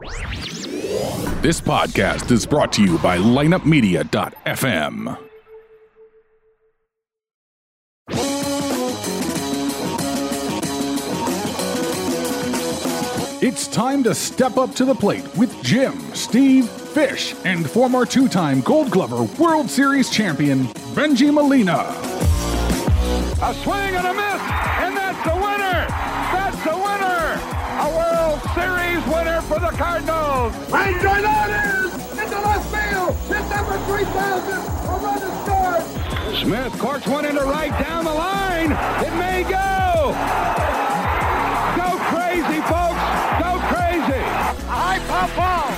This podcast is brought to you by lineupmedia.fm. It's time to step up to the plate with Jim, Steve, Fish, and former two time Gold Glover World Series champion Bengie Molina. A swing and a miss, Series winner for the Cardinals! Right drive out is into left field! Hit number 3000! A run is scored! Smith corks one into right down the line! It may go! Go crazy, folks! Go crazy! High pop ball!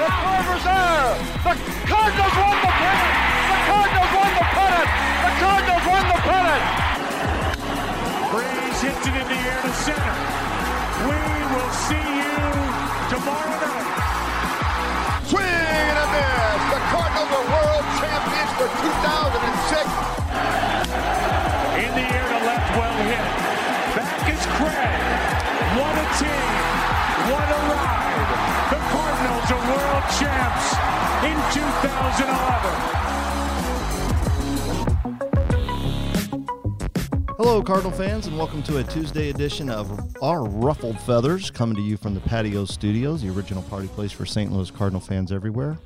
The Corvers there! The Cardinals won the pennant! The Cardinals won the pennant! The Cardinals won the pennant! Freese hits it in the air to center. We will see you tomorrow night. Swing and a miss! The Cardinals are world champions for 2006! In the air to left, well hit. Back is Craig. What a team. What a ride. The Cardinals are world champs in 2011. Hello, Cardinal fans, and welcome to a Tuesday edition of Our Ruffled Feathers, coming to you from the Patio Studios, the original party place for St. Louis Cardinal fans everywhere.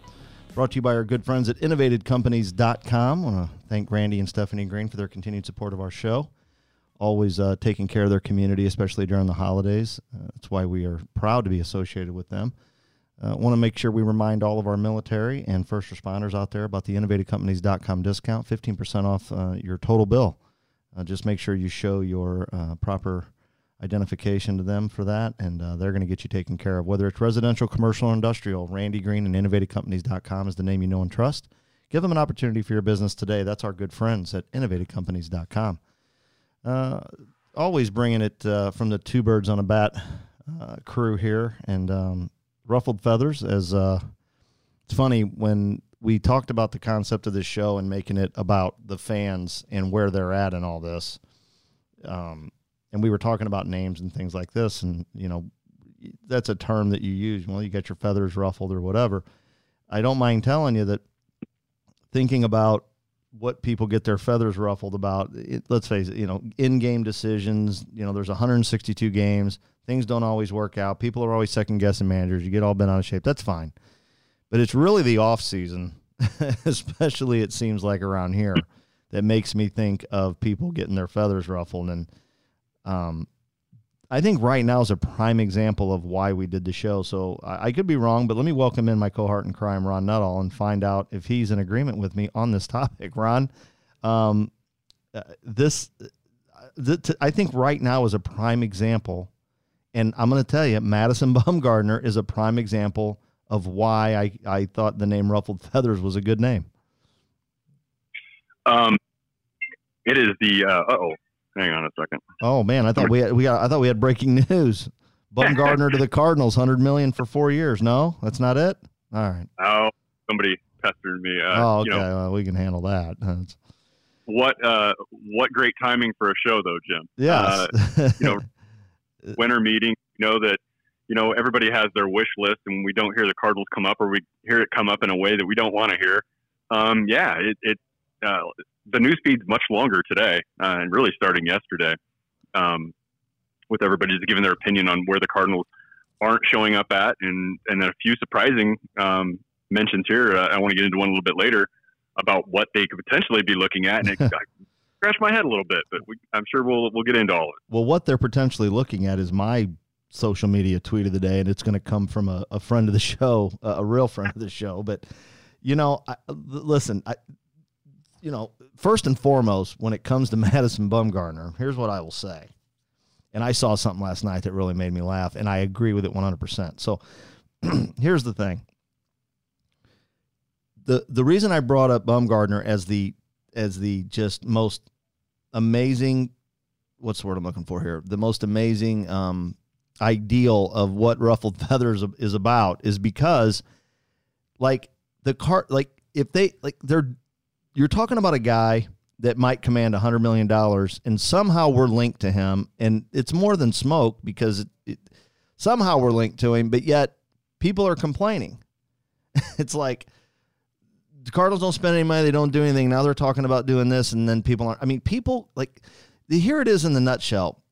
Brought to you by our good friends at innovatedcompanies.com. I want to thank Randy and Stephanie Green for their continued support of our show. Always uh, taking care of their community, especially during the holidays. Uh, that's why we are proud to be associated with them. Uh, want to make sure we remind all of our military and first responders out there about the innovatedcompanies.com discount, 15% off uh, your total bill. Uh, just make sure you show your uh, proper identification to them for that, and uh, they're going to get you taken care of. Whether it's residential, commercial, or industrial, Randy Green and InnovatedCompanies.com is the name you know and trust. Give them an opportunity for your business today. That's our good friends at InnovatedCompanies.com. Uh, always bringing it uh, from the Two Birds on a Bat uh, crew here, and um, Ruffled Feathers. As uh, it's funny when we talked about the concept of this show and making it about the fans and where they're at and all this. Um, and we were talking about names and things like this, and you know, that's a term that you use. Well, you get your feathers ruffled or whatever. I don't mind telling you that thinking about what people get their feathers ruffled about. It, let's face it, you know, in-game decisions. You know, there's 162 games. Things don't always work out. People are always second guessing managers. You get all bent out of shape. That's fine but it's really the off season, especially it seems like around here, that makes me think of people getting their feathers ruffled. And um, I think right now is a prime example of why we did the show. So I, I could be wrong, but let me welcome in my cohort in crime, Ron Nuttall, and find out if he's in agreement with me on this topic. Ron, um, uh, this, th- I think right now is a prime example. And I'm going to tell you, Madison Bumgarner is a prime example of why I, I thought the name Ruffled Feathers was a good name. Um, it is the uh oh. Hang on a second. Oh man, I thought we had, we got, I thought we had breaking news. Bumgarner to the Cardinals, hundred million for four years. No, that's not it. All right. Oh, somebody pestered me. Uh, oh, okay. You know, well, we can handle that. That's, what uh what great timing for a show though, Jim. Yeah. Uh, you know, winter meeting. You know that you know everybody has their wish list, and we don't hear the Cardinals come up, or we hear it come up in a way that we don't want to hear. Um, yeah, it, it uh, the news feed's much longer today, uh, and really starting yesterday, um, with everybody just giving their opinion on where the Cardinals aren't showing up at, and and then a few surprising um, mentions here. Uh, I want to get into one a little bit later about what they could potentially be looking at, and it I scratched my head a little bit, but we, I'm sure we'll we'll get into all of it. well, what they're potentially looking at is my social media tweet of the day, and it's going to come from a, a friend of the show, a, real friend of the show. But you know, I, listen, I, you know, first and foremost, when it comes to Madison Bumgarner, here's what I will say. And I saw something last night that really made me laugh, and I agree with it 100%. So here's the thing. The the reason I brought up Bumgarner as the as the just most amazing what's the word I'm looking for here? The most amazing um, ideal of what Ruffled Feathers is about is because, like the car, like if they like they're, you're talking about a guy that might command a hundred million dollars, and somehow we're linked to him, and it's more than smoke because it, it, somehow we're linked to him, but yet people are complaining. it's like the Cardinals don't spend any money, they don't do anything. Now they're talking about doing this, and then people aren't. I mean, people like here it is in the nutshell.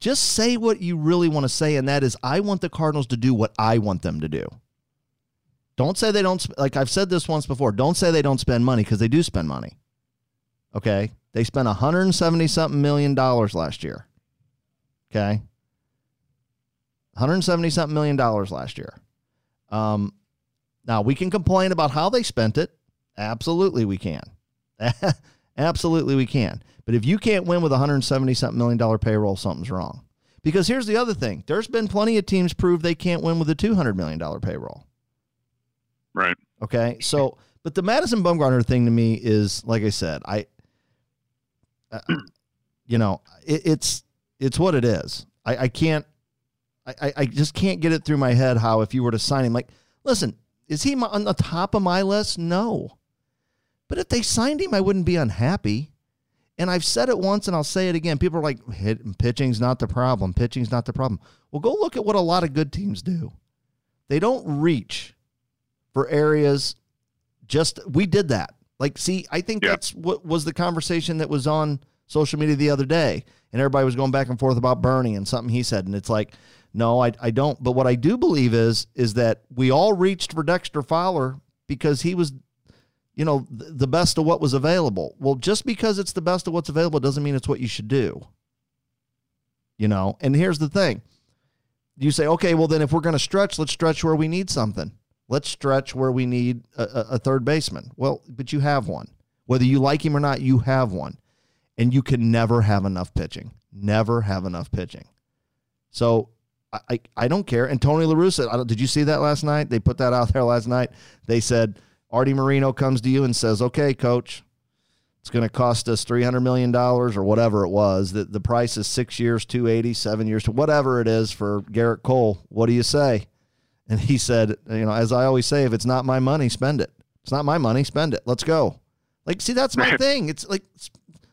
Just say what you really want to say, and that is, I want the Cardinals to do what I want them to do. Don't say they don't, like I've said this once before, don't say they don't spend money because they do spend money. Okay. They spent 170 something million dollars last year. Okay. 170 something million dollars last year. Um, now we can complain about how they spent it. Absolutely, we can. Absolutely, we can. But if you can't win with 170 something million dollar payroll, something's wrong. Because here's the other thing: there's been plenty of teams prove they can't win with a 200 million dollar payroll. Right. Okay. So, but the Madison Bumgarner thing to me is, like I said, I, uh, you know, it, it's it's what it is. I, I can't, I, I just can't get it through my head how if you were to sign him, like, listen, is he on the top of my list? No. But if they signed him, I wouldn't be unhappy. And I've said it once and I'll say it again. People are like, pitching's not the problem. Pitching's not the problem. Well, go look at what a lot of good teams do. They don't reach for areas just we did that. Like, see, I think yeah. that's what was the conversation that was on social media the other day. And everybody was going back and forth about Bernie and something he said. And it's like, no, I, I don't. But what I do believe is is that we all reached for Dexter Fowler because he was, you know, the best of what was available. Well, just because it's the best of what's available doesn't mean it's what you should do. You know, and here's the thing. You say, okay, well then if we're going to stretch, let's stretch where we need something. Let's stretch where we need a, a third baseman. Well, but you have one. Whether you like him or not, you have one. And you can never have enough pitching. Never have enough pitching. So I, I don't care. And Tony La Russa, did you see that last night? They put that out there last night. They said Arte Moreno comes to you and says, "Okay, coach, it's going to cost us three hundred million dollars or whatever it was. That the price is six years, two eighty, seven years, whatever it is for Gerrit Cole. What do you say?" And he said, "You know, as I always say, if it's not my money, spend it. It's not my money, spend it. Let's go." Like, see, that's my thing. It's like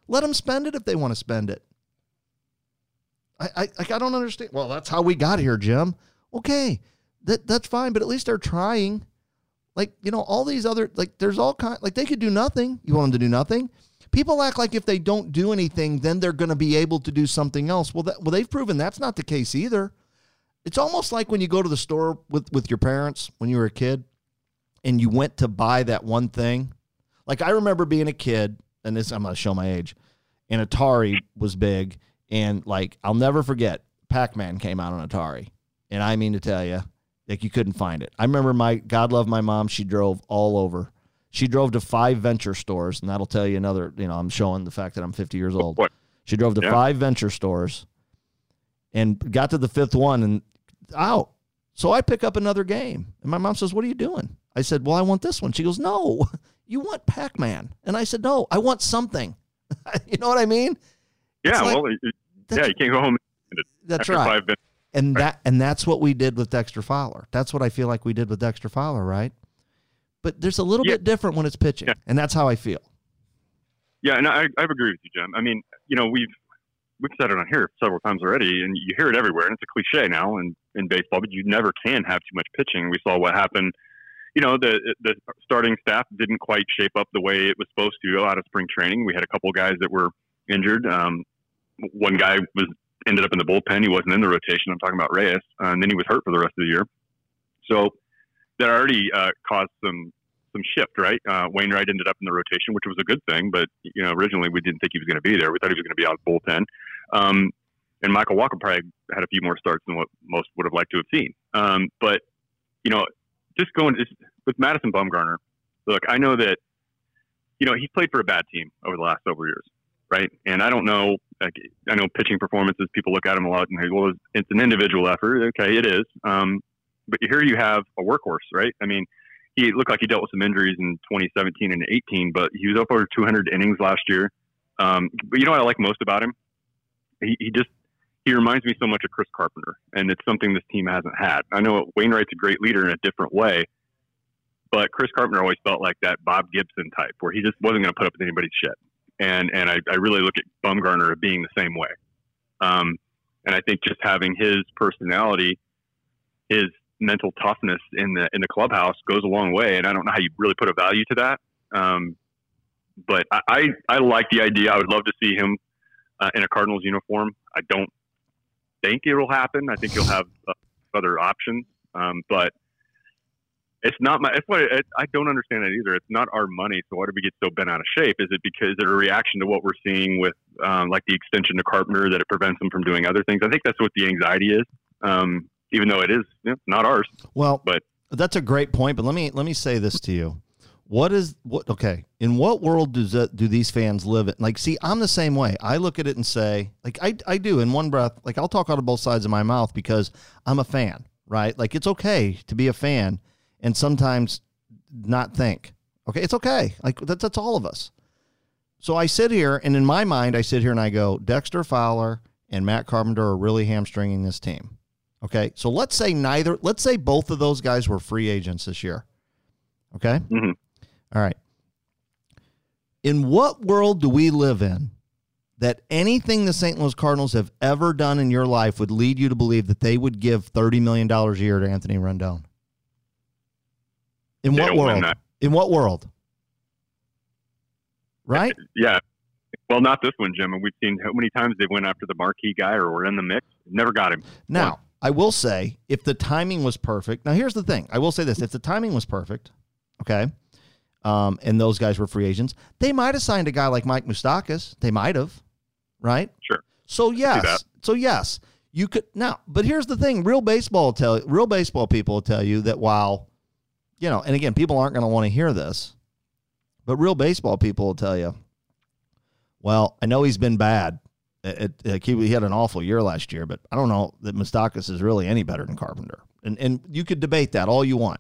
let them spend it if they want to spend it. I, I like I don't understand. Well, that's how we got here, Jim. Okay, that that's fine, but at least they're trying. Like you know, all these other like there's all kind like they could do nothing. You want them to do nothing. People act like if they don't do anything, then they're going to be able to do something else. Well, that, well, they've proven that's not the case either. It's almost like when you go to the store with with your parents when you were a kid, and you went to buy that one thing. Like I remember being a kid, and this I'm going to show my age. And Atari was big, and like, I'll never forget, Pac Man came out on Atari. And I mean to tell you, like, you couldn't find it. I remember my, God love my mom, she drove all over. She drove to five venture stores, and that'll tell you another, you know, I'm showing the fact that I'm 50 years old. She drove to yeah. five venture stores and got to the fifth one and out. So I pick up another game. And my mom says, What are you doing? I said, Well, I want this one. She goes, No, you want Pac Man. And I said, No, I want something. you know what I mean? Yeah, like, well, yeah, you can't go home. That's right. And that and that's what we did with Dexter Fowler. That's what I feel like we did with Dexter Fowler, right? But there's a little yeah. bit different when it's pitching, yeah. and that's how I feel. Yeah, and I, I agree with you, Jim. I mean, you know, we've we've said it on here several times already, and you hear it everywhere, and it's a cliche now in, in baseball, but you never can have too much pitching. We saw what happened. You know, the the starting staff didn't quite shape up the way it was supposed to out of spring training. We had a couple guys that were injured. Um, one guy was ended up in the bullpen. He wasn't in the rotation. I'm talking about Reyes, uh, and then he was hurt for the rest of the year. So that already uh, caused some some shift, right? Uh, Wainwright ended up in the rotation, which was a good thing, but you know originally we didn't think he was going to be there. We thought he was going to be out of bullpen. Um, and Michael Wacha probably had a few more starts than what most would have liked to have seen. Um, but you know, just going just, with Madison Bumgarner, look, I know that you know he's played for a bad team over the last several years right? And I don't know. Like, I know pitching performances. People look at them a lot and they well, it's an individual effort. Okay, it is. Um, but here you have a workhorse, right? I mean, he looked like he dealt with some injuries in 2017 and 18, but he was up over 200 innings last year. Um, but you know what I like most about him? He, he just he reminds me so much of Chris Carpenter, and it's something this team hasn't had. I know Wainwright's a great leader in a different way, but Chris Carpenter always felt like that Bob Gibson type, where he just wasn't going to put up with anybody's shit and and I, I really look at Bumgarner as being the same way. Um, and I think just having his personality, his mental toughness in the in the clubhouse goes a long way. And I don't know how you really put a value to that. Um, but I, I, I like the idea. I would love to see him uh, in a Cardinals uniform. I don't think it'll happen. I think he'll have uh, other options. Um, but it's not my. It's what it, I don't understand that either. It's not our money, so why do we get so bent out of shape? Is it because it's a reaction to what we're seeing with um, like the extension to Carpenter that it prevents them from doing other things? I think that's what the anxiety is. Um, even though it is you know, not ours. Well, but that's a great point. But let me let me say this to you: what is what? Okay, in what world does that, do these fans live in? Like, see, I'm the same way. I look at it and say, like, I I do in one breath. Like, I'll talk out of both sides of my mouth because I'm a fan, right? Like, it's okay to be a fan and sometimes not think. Okay, it's okay. Like that's that's all of us. So I sit here, and in my mind, I sit here and I go, Dexter Fowler and Matt Carpenter are really hamstringing this team. Okay, so let's say neither. Let's say both of those guys were free agents this year. Okay. Mm-hmm. All right. In what world do we live in that anything the St. Louis Cardinals have ever done in your life would lead you to believe that they would give $30 million a year to Anthony Rendon? In They what world? In what world? Right? Yeah. Well, not this one, Jim. And we've seen how many times they went after the marquee guy or were in the mix. Never got him. Now, I will say if the timing was perfect. Now, here's the thing. I will say this: if the timing was perfect, okay, um, and those guys were free agents, they might have signed a guy like Mike Moustakas. They might have, right? Sure. So yes, so yes, you could now. But here's the thing: real baseball tell real baseball people will tell you that while, you know, and again, people aren't going to want to hear this, but real baseball people will tell you, well, I know he's been bad. It, it, he, had an awful year last year, but I don't know that Moustakas is really any better than Carpenter. And and you could debate that all you want.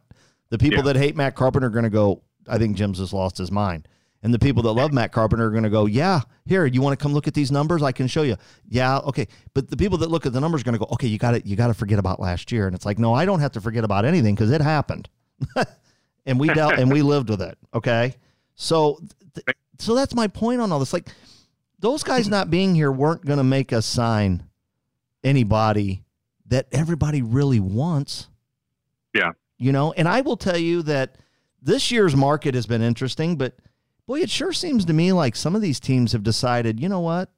The people Yeah. that hate Matt Carpenter are going to go, I think Jim's just lost his mind. And the people that love Matt Carpenter are going to go, yeah, here, you want to come look at these numbers? I can show you. Yeah, okay. But the people that look at the numbers are going to go, okay, you got to you got to forget about last year. And it's like, no, I don't have to forget about anything because it happened, and we dealt and we lived with it. Okay, so th- so that's my point on all this. Like those guys not being here weren't going to make us sign anybody that everybody really wants. Yeah. You know, and I will tell you that this year's market has been interesting, but boy, it sure seems to me like some of these teams have decided, you know what?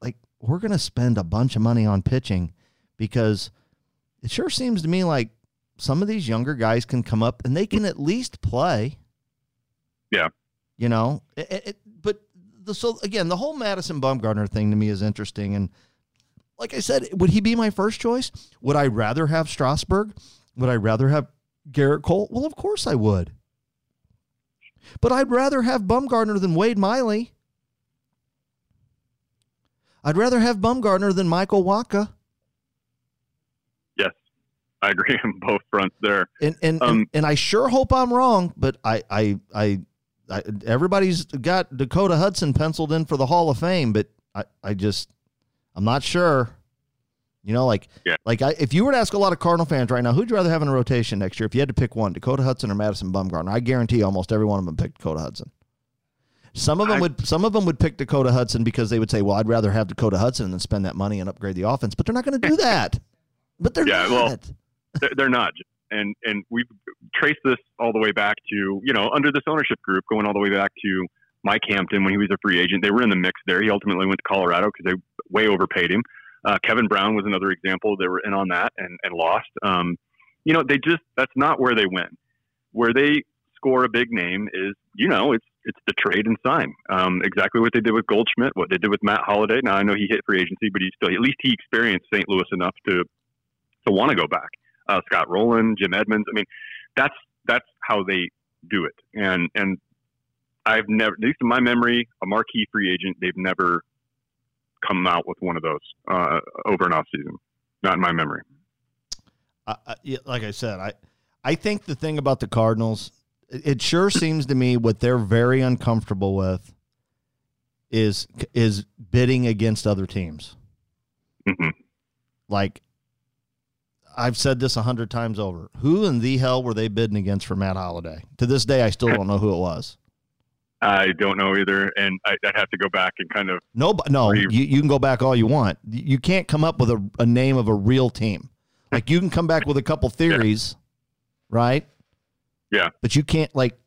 Like we're going to spend a bunch of money on pitching because it sure seems to me like some of these younger guys can come up and they can at least play. Yeah. You know, it, it, but the, so again, the whole Madison Bumgarner thing to me is interesting. And like I said, would he be my first choice? Would I rather have Strasburg? Would I rather have Gerrit Cole? Well, of course I would. But I'd rather have Bumgarner than Wade Miley. I'd rather have Bumgarner than Michael Wacha. I agree on both fronts there. And and, and Um, and I sure hope I'm wrong, but I I I, I everybody's got Dakota Hudson penciled in for the Hall of Fame, but I I just I'm not sure. You know, like Yeah. like I, if you were to ask a lot of Cardinal fans right now, who'd you rather have in a rotation next year? If you had to pick one, Dakota Hudson or Madison Bumgarner, I guarantee almost every one of them picked Dakota Hudson. Some of them I- would some of them would pick Dakota Hudson because they would say, "Well, I'd rather have Dakota Hudson than spend that money and upgrade the offense." But they're not going to do that. But they're Yeah, not. well, They're, not. And and we've traced this all the way back to you know under this ownership group, going all the way back to Mike Hampton when he was a free agent. They were in the mix there. He ultimately went to Colorado because they way overpaid him. Uh, Kevin Brown was another example. They were in on that and, and lost. Um, you know, they just that's not where they win. Where they score a big name is, you know, it's it's the trade and sign. Um, exactly what they did with Goldschmidt, what they did with Matt Holliday. Now I know he hit free agency, but he still at least he experienced St. Louis enough to to want to go back. Uh, Scott Rolen, Jim Edmonds. I mean, that's that's how they do it. And and I've never, at least in my memory, a marquee free agent. They've never come out with one of those uh, over an off season. Not in my memory. Yeah, like I said, I I think the thing about the Cardinals, it, it sure seems to me what they're very uncomfortable with is is bidding against other teams. Mhm. Like I've said this a hundred times over. Who in the hell were they bidding against for Matt Holliday? To this day, I still don't know who it was. I don't know either, and I, I'd have to go back and kind of No, but no, Re- you, you can go back all you want. You can't come up with a, a name of a real team. like you can come back with a couple theories, yeah. right? Yeah. But you can't like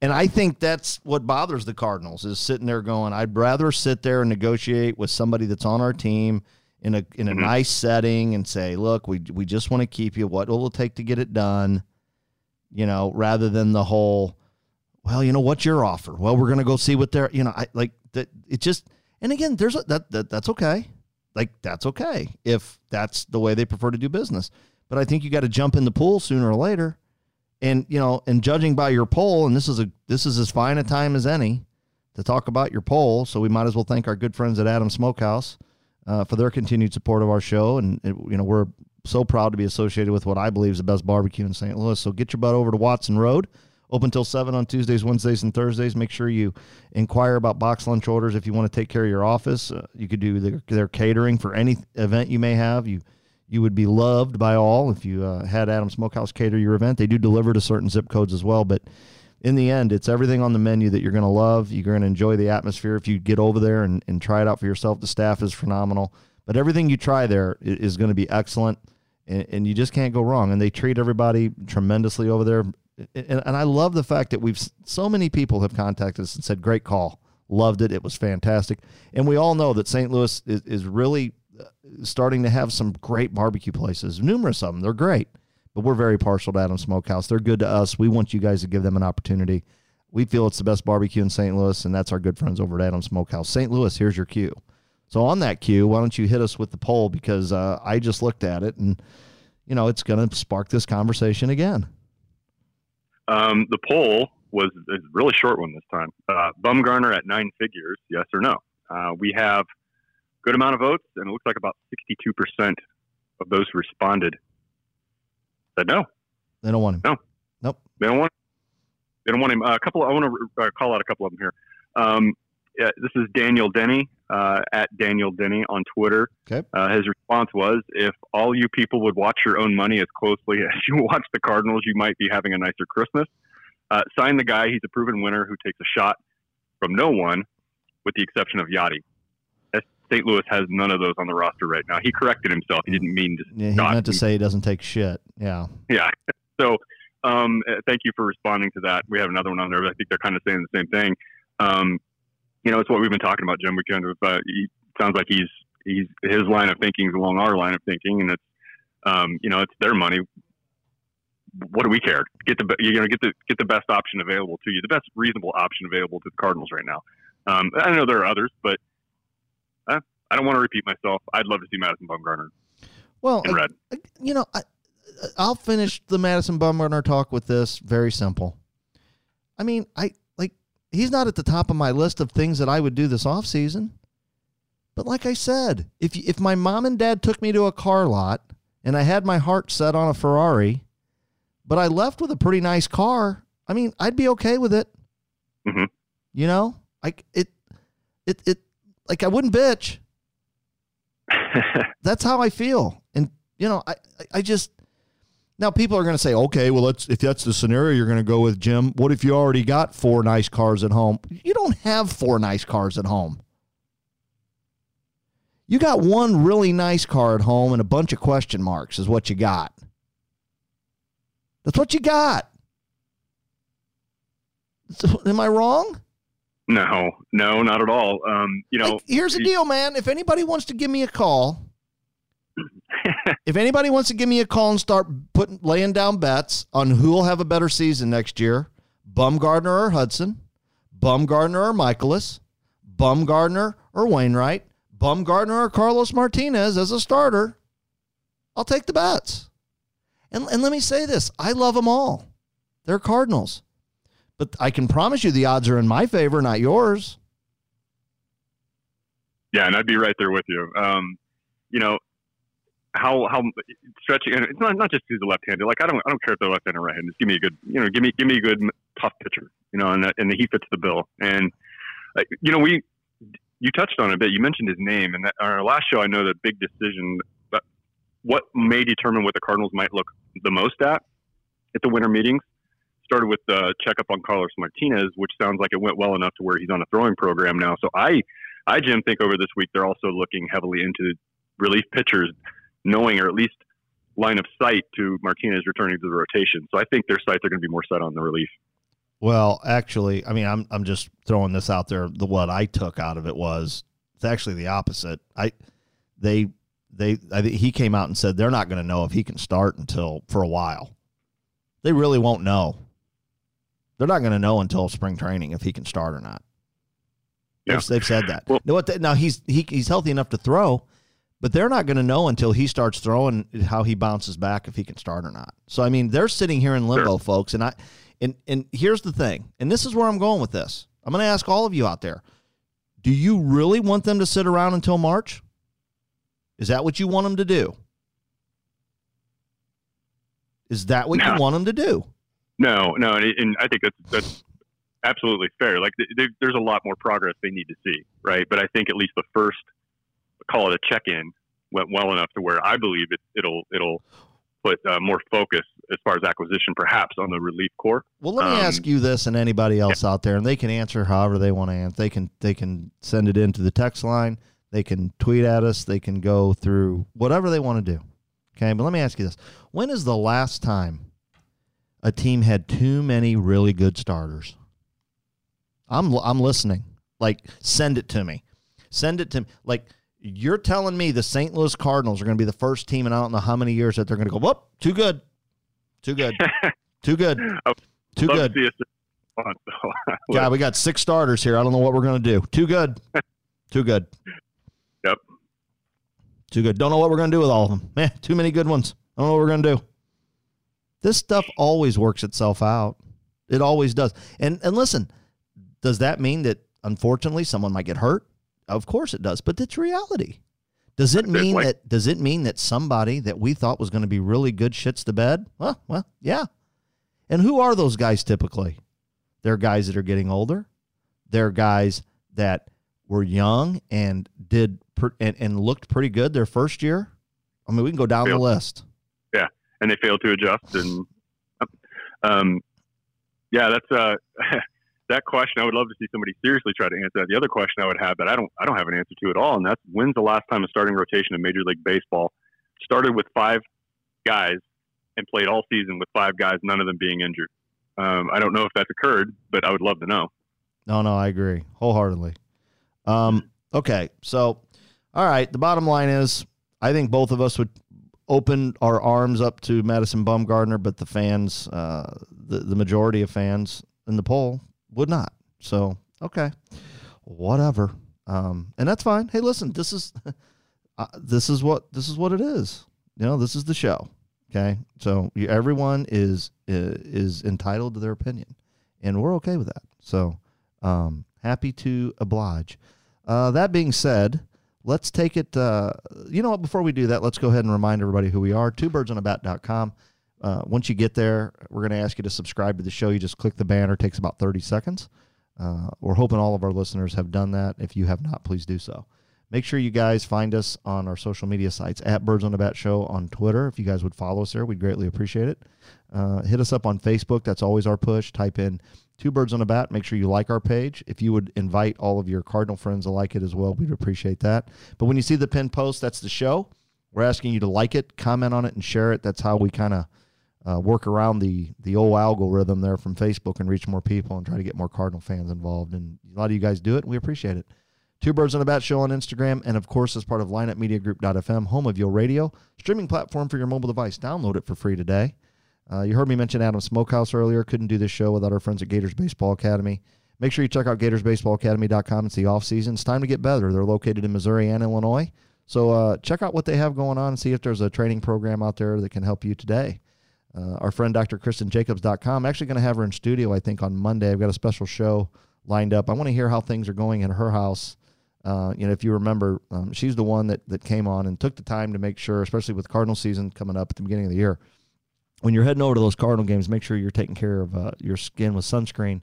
and I think that's what bothers the Cardinals is sitting there going, I'd rather sit there and negotiate with somebody that's on our team in a in a mm-hmm. nice setting and say, look, we we just want to keep you. What will it take to get it done? You know, rather than the whole, well, you know, what's your offer? Well, we're gonna go see what they're, you know, I like that. It just, and again, there's a, that that that's okay. Like that's okay if that's the way they prefer to do business. But I think you got to jump in the pool sooner or later and you know, and judging by your poll, and this is a this is as fine a time as any to talk about your poll. So we might as well thank our good friends at Adam Smokehouse uh, for their continued support of our show. And it, you know, we're so proud to be associated with what I believe is the best barbecue in St. Louis. So get your butt over to Watson Road. Open till 7 on Tuesdays, Wednesdays, and Thursdays. Make sure you inquire about box lunch orders if you want to take care of your office. Uh, you could do their, their catering for any event you may have. You you would be loved by all if you uh, had Adam Smokehouse cater your event. They do deliver to certain zip codes as well, but in the end, it's everything on the menu that you're going to love. You're going to enjoy the atmosphere if you get over there and, and try it out for yourself. The staff is phenomenal, but everything you try there is going to be excellent, and, and you just can't go wrong. And they treat everybody tremendously over there. And, and I love the fact that we've so many people have contacted us and said, "Great call, loved it, it was fantastic." And we all know that St. Louis is, is really uh, starting to have some great barbecue places, numerous of them. They're great, but we're very partial to Adam Smokehouse. They're good to us. We want you guys to give them an opportunity. We feel it's the best barbecue in St. Louis, and that's our good friends over at Adam Smokehouse. St. Louis, here's your cue. So on that cue, why don't you hit us with the poll because uh, I just looked at it and you know it's going to spark this conversation again. Um, the poll was a really short one this time. Uh, Bumgarner at nine figures, yes or no? Uh, we have good amount of votes, and it looks like about 62% of those who responded said no. They don't want him. No. Nope. They don't want. They don't want him. Uh, a couple. I want to uh, call out a couple of them here. Um, yeah, this is Daniel Denny uh, at Daniel Denny on Twitter. Okay. Uh, his response was, "If all you people would watch your own money as closely as you watch the Cardinals, you might be having a nicer Christmas." Uh, sign the guy. He's a proven winner who takes a shot from no one, with the exception of Yadi. St. Louis has none of those on the roster right now. He corrected himself. He didn't mean to. Yeah, he meant to say he doesn't take shit. Yeah. Yeah. So, um, uh, thank you for responding to that. We have another one on there, but I think they're kind of saying the same thing. Um, you know, it's what we've been talking about, Jim. We kind of, uh, he sounds like he's, he's, his line of thinking is along our line of thinking, and it's, um, you know, it's their money. What do we care? Get the, going to get the, get the best option available to you, the best reasonable option available to the Cardinals right now. Um, I know there are others, but I don't want to repeat myself. I'd love to see Madison Bumgarner. Well, in red. you know, I, I'll finish the Madison Bumgarner talk with this. Very simple. I mean, I like he's not at the top of my list of things that I would do this off season. But like I said, if if my mom and dad took me to a car lot and I had my heart set on a Ferrari, but I left with a pretty nice car, I mean, I'd be okay with it. Mm-hmm. You know, like it, it, it, like I wouldn't bitch. that's how I feel. And you know, I I just now people are going to say, okay, well, let's if that's the scenario you're going to go with, Jim. What if you already got four nice cars at home? You don't have four nice cars at home. You got one really nice car at home and a bunch of question marks is what you got. That's what you got. So, am I wrong? No, no, not at all. Um, you know, here's the deal, man. If anybody wants to give me a call, if anybody wants to give me a call and start putting laying down bets on who will have a better season next year, Bumgarner or Hudson, Bumgarner or Mikolas, Bumgarner or Wainwright, Bumgarner or Carlos Martinez as a starter, I'll take the bets. And, and let me say this I love them all. They're Cardinals. But I can promise you the odds are in my favor, not yours. Yeah, and I'd be right there with you. Um, you know, how how stretching and it's not not just he's a left-handed. Like I don't I don't care if they're left-handed or right-handed. Just give me a good you know give me give me a good tough pitcher. You know, and that, and he fits the bill. And uh, you know we you touched on it a bit. You mentioned his name, and that, our last show I know the big decision, but what may determine what the Cardinals might look the most at at the winter meetings started with the checkup on Carlos Martinez, which sounds like it went well enough to where he's on a throwing program now. So I, I Jim think over this week they're also looking heavily into relief pitchers, knowing or at least line of sight to Martinez returning to the rotation. So I think their sights are going to be more set on the relief. Well, actually, I mean, I'm I'm just throwing this out there. The what I took out of it was it's actually the opposite. I they they I he came out and said they're not going to know if he can start until for a while. They really won't know. They're not going to know until spring training if he can start or not. Yeah. They've, they've said that. Well- now, now he's he, he's healthy enough to throw, but they're not going to know until he starts throwing how he bounces back if he can start or not. So I mean, they're sitting here in limbo, folks, and I and and here's the thing, and this is where I'm going with this. I'm going to ask all of you out there: Do you really want them to sit around until March? Is that what you want them to do? Is that what No. you want them to do? No, no, and, and I think that's that's absolutely fair. Like they, there's a lot more progress they need to see, right? But I think at least the first call it a check-in went well enough to where I believe it, it'll it'll put uh, more focus as far as acquisition, perhaps on the relief core. Well, let me Um, ask you this and anybody else out there, and they can answer however they want to answer. They can they can send it into the text line. They can tweet at us. They can go through whatever they want to do. Okay, but let me ask you this: When is the last time a team had too many really good starters? I'm I'm listening. Like, send it to me. Send it to me. Like, you're telling me the St. Louis Cardinals are going to be the first team and I don't know how many years that they're going to go, whoop, too good, too good, too good, too good. to see us response, though. God, we got six starters here. I don't know what we're going to do. Too good. Too good. Yep. Too good. Don't know what we're going to do with all of them. Man, too many good ones. I don't know what we're going to do. This stuff always works itself out. It always does. And and listen, does that mean that unfortunately someone might get hurt? Of course it does, but it's reality. Does it mean like- that does it mean that somebody that we thought was going to be really good shits the bed? Well, well, yeah. And who are those guys typically? They're guys that are getting older. They're guys that were young and did per, and, and looked pretty good their first year. I mean, we can go down the list. And they fail to adjust. And um, yeah, that's uh, that question. I would love to see somebody seriously try to answer that. The other question I would have that I don't I don't have an answer to at all, and that's when's the last time a starting rotation in Major League Baseball started with five guys and played all season with five guys, none of them being injured. Um, I don't know if that's occurred, but I would love to know. No, no, I agree wholeheartedly. Um, okay, so all right, the bottom line is I think both of us would open our arms up to Madison Bumgarner, but the fans, uh, the, the majority of fans in the poll would not. So, okay, whatever. Um, and that's fine. Hey, listen, this is uh, this is what this is what it is. You know, this is the show. Okay, so you, everyone is is entitled to their opinion, and we're okay with that. So, um, happy to oblige. Uh, that being said, let's take it. Uh, you know what? Before we do that, let's go ahead and remind everybody who we are. TwoBirdsOnABat.com. Uh, once you get there, we're going to ask you to subscribe to the show. You just click the banner. It takes about 30 seconds. Uh, we're hoping all of our listeners have done that. If you have not, please do so. Make sure you guys find us on our social media sites at Birds on the Bat Show on Twitter. If you guys would follow us there, we'd greatly appreciate it. Uh, hit us up on Facebook. That's always our push. Type in Two Birds on a Bat. Make sure you like our page. If you would invite all of your Cardinal friends to like it as well, we'd appreciate that. But when you see the pinned post, that's the show. We're asking you to like it, comment on it, and share it. That's how we kind of uh, work around the the old algorithm there from Facebook and reach more people and try to get more Cardinal fans involved. And a lot of you guys do it. And we appreciate it. Two Birds on a Bat Show on Instagram, and of course, as part of lineupmediagroup.fm, home of your Radio, streaming platform for your mobile device. Download it for free today. Uh, you heard me mention Adam Smokehouse earlier. Couldn't do this show without our friends at Gators Baseball Academy. Make sure you check out GatorsBaseballAcademy.com. It's the off season. It's time to get better. They're located in Missouri and Illinois. So uh, check out what they have going on and see if there's a training program out there that can help you today. Uh, our friend Dr. KristenJacobs.com. I'm actually going to have her in studio, I think, on Monday. I've got a special show lined up. I want to hear how things are going in her house. Uh, you know, if you remember, um, she's the one that, that came on and took the time to make sure, especially with Cardinal season coming up at the beginning of the year, when you're heading over to those Cardinal games, make sure you're taking care of uh, your skin with sunscreen.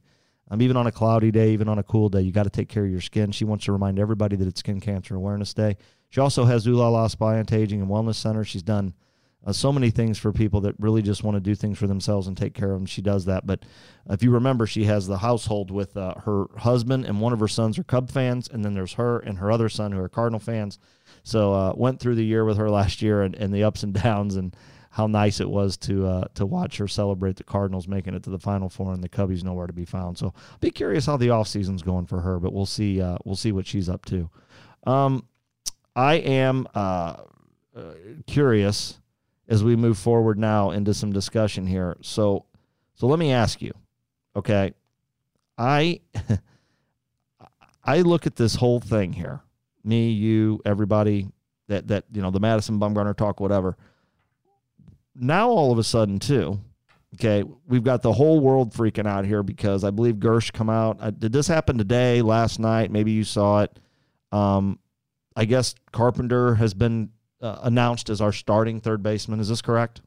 Um, even on a cloudy day, even on a cool day, you got to take care of your skin. She wants to remind everybody that it's Skin Cancer Awareness Day. She also has Ooh La La Spa Anti-Aging and Wellness Center. She's done uh, so many things for people that really just want to do things for themselves and take care of them. She does that. But if you remember, she has the household with uh, her husband and one of her sons are Cub fans, and then there's her and her other son who are Cardinal fans. So uh, went through the year with her last year and, and the ups and downs and how nice it was to uh, to watch her celebrate the Cardinals making it to the Final Four and the Cubbies nowhere to be found. So be curious how the offseason's going for her, but we'll see. Uh, we'll see what she's up to. Um, I am uh, uh, curious as we move forward now into some discussion here. So so let me ask you, okay? I I look at this whole thing here. Me, you, everybody that that you know, the Madison Bumgarner talk, whatever now all of a sudden too okay we've got the whole world freaking out here because i believe Girsch come out. Uh, did this happen today last night? Maybe you saw it. Um, i guess carpenter has been uh, announced as our starting third baseman. Is this correct?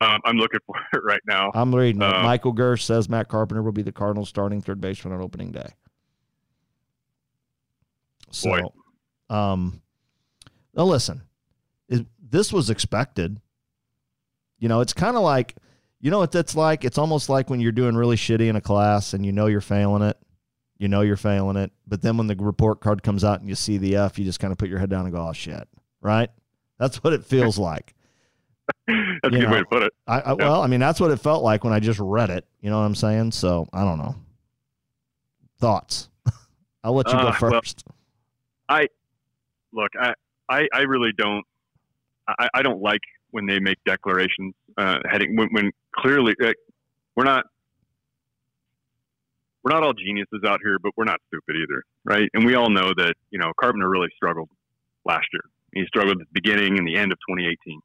Um, i'm looking for it right now. I'm reading it. Uh, michael Girsch says matt carpenter will be the cardinals starting third baseman on opening day. So boy. um now listen this was expected you know, it's kind of like, you know what that's like? It's almost like when you're doing really shitty in a class and you know you're failing it. You know you're failing it. But then when the report card comes out and you see the F, you just kind of put your head down and go, oh, shit. Right? That's what it feels like. that's you a good know, way to put it. I, I, yeah. Well, I mean, that's what it felt like when I just read it. You know what I'm saying? So I don't know. Thoughts? I'll let you go uh, first. Well, I look. I, I I really don't. I, I don't like when they make declarations uh, heading when, when clearly uh, we're not we're not all geniuses out here, but we're not stupid either, right? And we all know that you know Carpenter really struggled last year. He struggled at the beginning and the end of 2018,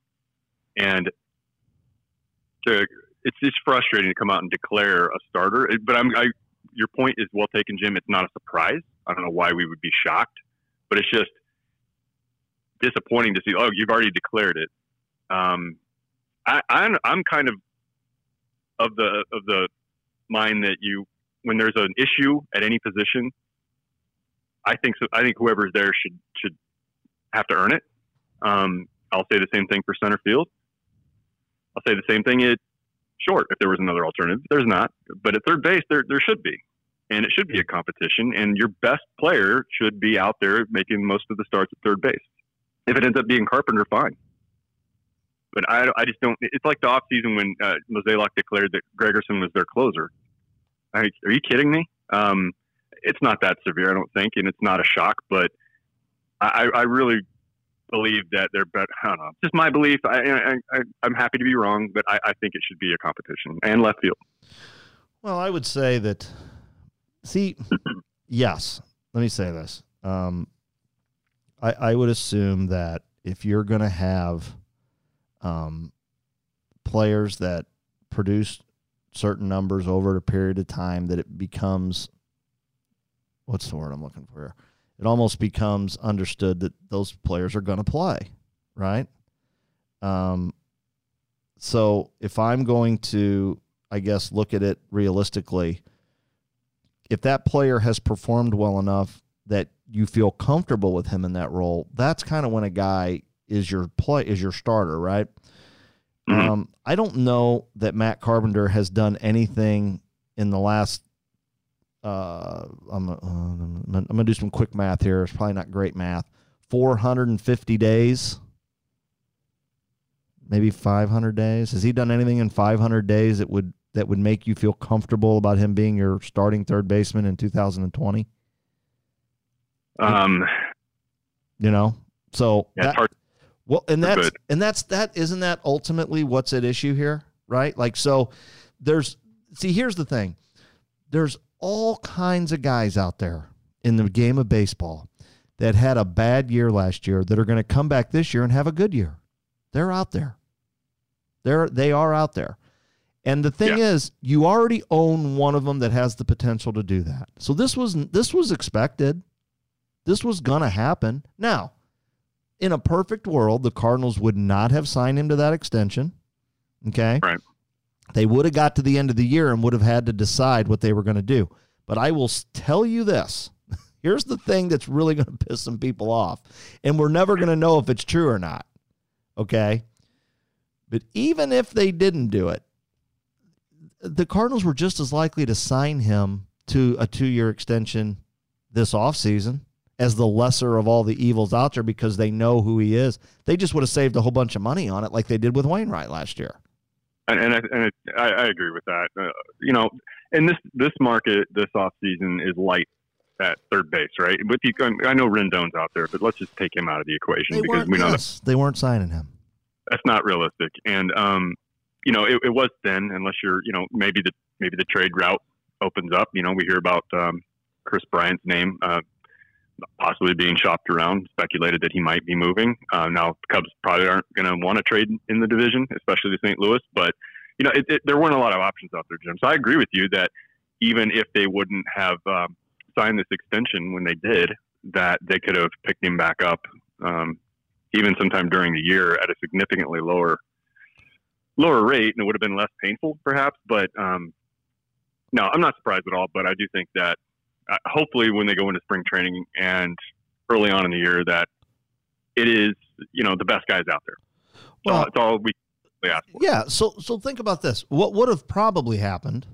and to, it's just frustrating to come out and declare a starter. But I'm, I, your point is well taken, Jim. It's not a surprise. I don't know why we would be shocked, but it's just disappointing to see. Oh, you've already declared it. Um, I, I'm I'm kind of of the of the mind that you when there's an issue at any position, I think so. I think whoever's there should should have to earn it. Um, I'll say the same thing for center field. I'll say the same thing at short if there was another alternative. There's not, but at third base there there should be, and it should be a competition. And your best player should be out there making most of the starts at third base. If it ends up being Carpenter, fine. But I, I just don't. It's like the off season when uh, Mozeliak declared that Gregerson was their closer. I, are you kidding me? Um, it's not that severe, I don't think, and it's not a shock. But I, I really believe that they're better. I don't know. Just my belief. I, I, am happy to be wrong, but I, I think it should be a competition and left field. Well, I would say that. See, yes. Let me say this. Um, I, I would assume that if you're going to have um, players that produce certain numbers over a period of time that it becomes what's the word I'm looking for? It almost becomes understood that those players are going to play, right? Um, so if I'm going to, I guess, look at it realistically, if that player has performed well enough that you feel comfortable with him in that role, that's kind of when a guy is your play is your starter, right? Mm-hmm. Um, I don't know that Matt Carpenter has done anything in the last. Uh, I'm, uh, I'm gonna do some quick math here. It's probably not great math. 450 days, maybe 500 days. Has he done anything in 500 days that would that would make you feel comfortable about him being your starting third baseman in 2020? Um, you know, so yeah, that, well, and that's and that's that isn't that ultimately what's at issue here, right? Like so there's see here's the thing. There's all kinds of guys out there in the game of baseball that had a bad year last year that are going to come back this year and have a good year. They're out there. They're they are out there. And the thing yeah. is, you already own one of them that has the potential to do that. So this was this was expected. This was going to happen. Now, in a perfect world, the Cardinals would not have signed him to that extension. Okay. Right. They would have got to the end of the year and would have had to decide what they were going to do. But I will tell you this. Here's the thing that's really going to piss some people off. And we're never going to know if it's true or not. Okay. But even if they didn't do it, the Cardinals were just as likely to sign him to a two year extension this offseason as the lesser of all the evils out there because they know who he is. They just would have saved a whole bunch of money on it, like they did with Wainwright last year. And and, I, and it, I, I agree with that. Uh, you know, and this this market this off season is light at third base, right? But you, I know Rendon's out there, but let's just take him out of the equation They because we know yes, they weren't signing him. that's not realistic. And um, you know, it, it was thin unless you're, you know, maybe the maybe the trade route opens up. You know, we hear about um, Kris Bryant's name uh, possibly being shopped around, speculated that he might be moving. Uh, now, Cubs probably aren't going to want to trade in the division, especially to St. Louis. But you know, it, it, there weren't a lot of options out there, Jim. So I agree with you that even if they wouldn't have um, signed this extension when they did, that they could have picked him back up. Um, even sometime during the year at a significantly lower lower rate, and it would have been less painful, perhaps. But um, no, I'm not surprised at all. But I do think that Uh, hopefully, when they go into spring training and early on in the year, that it is you know the best guys out there. Well- Well, it's all we ask for. Yeah, so so think about this. What would have probably happened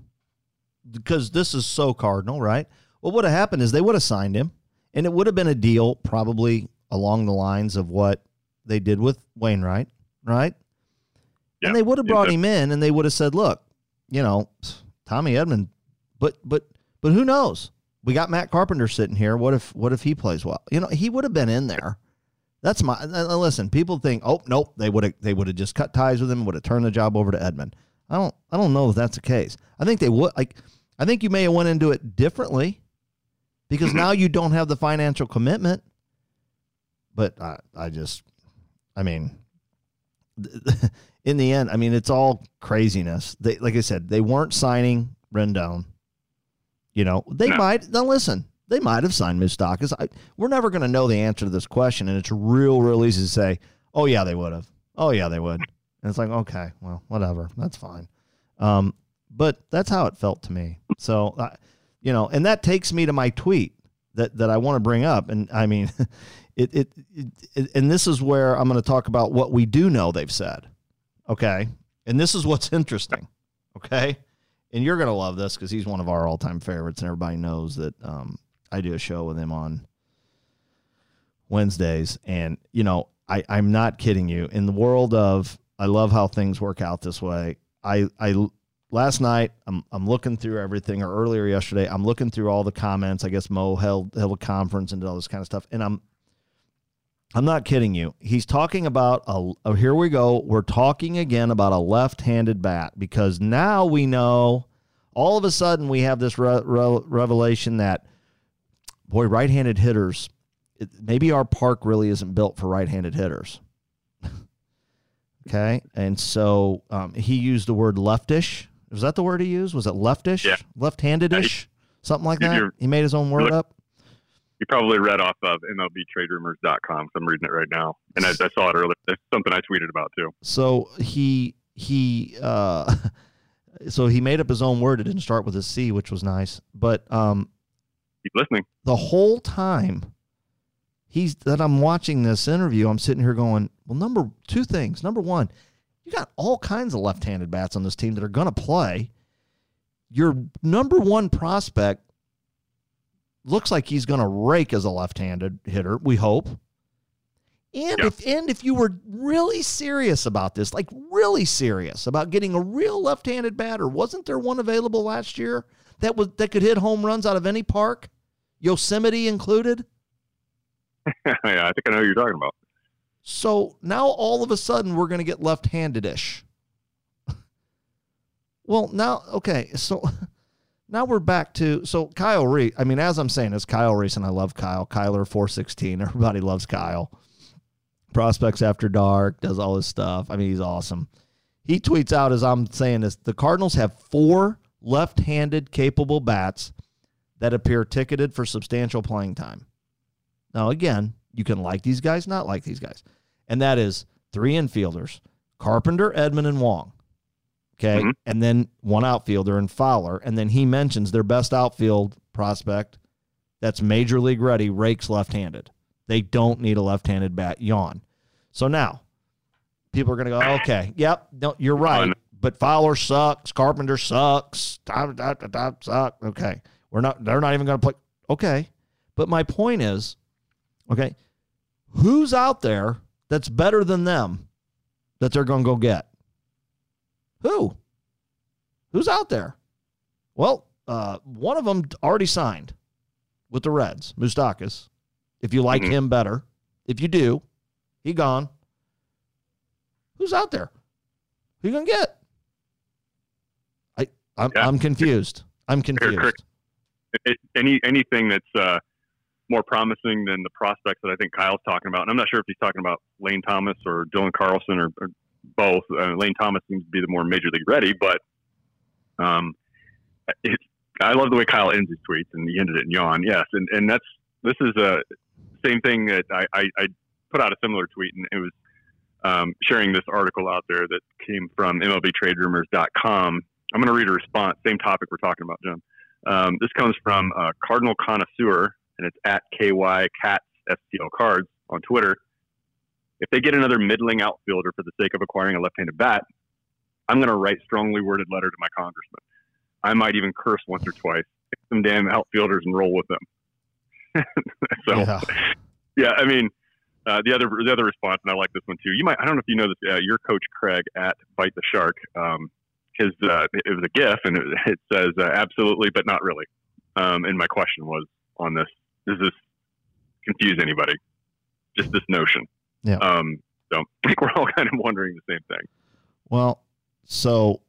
because this is so cardinal, right? What would have happened is they would have signed him and it would have been a deal probably along the lines of what they did with Wainwright, right? Yeah, and they would have brought him in and they would have said, "Look, you know, Tommy Edman, but but but who knows? We got Matt Carpenter sitting here. What if what if he plays well? You know, he would have been in there. That's my uh, listen. People think, oh nope, they would have they would have just cut ties with him, would have turned the job over to Edman. I don't I don't know if that's the case. I think they would like. I think you may have went into it differently because now you don't have the financial commitment. But I I just, I mean, in the end, I mean, it's all craziness. They, like I said, they weren't signing Rendon. You know, they No. might. Now, listen, they might have signed Moustakas. I We're never going to know the answer to this question, and it's real, real easy to say, "Oh yeah, they would have. Oh yeah, they would." And it's like, okay, well, whatever, that's fine. Um, but that's how it felt to me. So, I you know, and that takes me to my tweet that that I want to bring up, and I mean, it, it, it, it and this is where I'm going to talk about what we do know they've said. Okay, and this is what's interesting. Okay, and you're to love this because he's one of our all time favorites, and everybody knows that um, I do a show with him on Wednesdays, and you know, I I'm not kidding you. In the world of I love how things work out this way. I I last night I'm I'm looking through everything or earlier yesterday I'm looking through all the comments. I guess Mo held held a conference and did all this kind of stuff, and I'm I'm not kidding you. He's talking about a. Oh, here we go. We're talking again about a left-handed bat because now we know. All of a sudden, we have this re- re- revelation that, boy, right-handed hitters. It, maybe our park really isn't built for right-handed hitters. okay, and so um, he used the word leftish. Was that the word he used? Was it leftish? Yeah. Left-handed-ish? Something like that. He made his own word up. You probably read off of MLBTradeRumors.com. So I'm reading it right now, and I, I saw it earlier. It's something I tweeted about too. so he he uh so he made up his own word it didn't start with a c which was nice but um Keep listening. the whole time he's that i'm watching this interview i'm sitting here going well number two things number one you got all kinds of left-handed bats on this team that are going to play your number one prospect looks like he's going to rake as a left-handed hitter we hope and if and if you were really serious about this, like really serious about getting a real left-handed batter, wasn't there one available last year that was that could hit home runs out of any park, Yosemite included? yeah, I think I know who you're talking about. So now all of a sudden we're going to get left-handed-ish. well, now okay, so now we're back to so Kyle Reese. I mean, as I'm saying, it's Kyle Reese, and I love Kyle. Kyler four sixteen. Everybody loves Kyle. Prospects After Dark does all this stuff. I mean, he's awesome. He tweets out as I'm saying this: the Cardinals have four left-handed capable bats that appear ticketed for substantial playing time. Now, again, you can like these guys, not like these guys, and that is three infielders: Carpenter, Edman, and Wong. Okay, Mhm. and then one outfielder and Fowler, and then he mentions their best outfield prospect that's major league ready, rakes left-handed. They don't need a left-handed bat. Yawn. So now, people are going to go, okay, yep, no, you're right. But Fowler sucks. Carpenter sucks. Dot, dot, dot, dot, suck. Okay, we're not. They're not even going to play. Okay, but my point is, Okay. Who's out there that's better than them that they're going to go get? Who? Who's out there? Well, uh, one of them already signed with the Reds, Moustakas. If you like mm-hmm. him better, if you do, he gone. Who's out there? Who you gonna get? I I'm, yeah. I'm confused. I'm confused. Any anything that's uh, more promising than the prospects that I think Kyle's talking about, and I'm not sure if he's talking about Lane Thomas or Dylan Carlson or, or both. Uh, Lane Thomas seems to be the more major league ready, but um, it's I love the way Kyle ends his tweets, and he ended it in yawn. Yes, and and that's this is a same thing that I, I, I put out a similar tweet, and it was um, sharing this article out there that came from MLBTradeRumors.com. I'm going to read a response, same topic we're talking about, Jim. Um, this comes from uh, Cardinal Connoisseur, and it's at KY Cats STL Cards on Twitter. If they get another middling outfielder for the sake of acquiring a left-handed bat, I'm going to write strongly worded letter to my congressman. I might even curse once or twice, pick some damn outfielders and roll with them. so, yeah. yeah, I mean, uh, the other the other response, and I like this one too. You might I don't know if you know this. Uh, your coach Craig at Bite the Shark. Um, his uh, it was a GIF, and it, it says uh, absolutely, but not really. Um, and my question was on this: Does this confuse anybody? Just this notion. Yeah. Um, so I think we're all kind of wondering the same thing. Well, so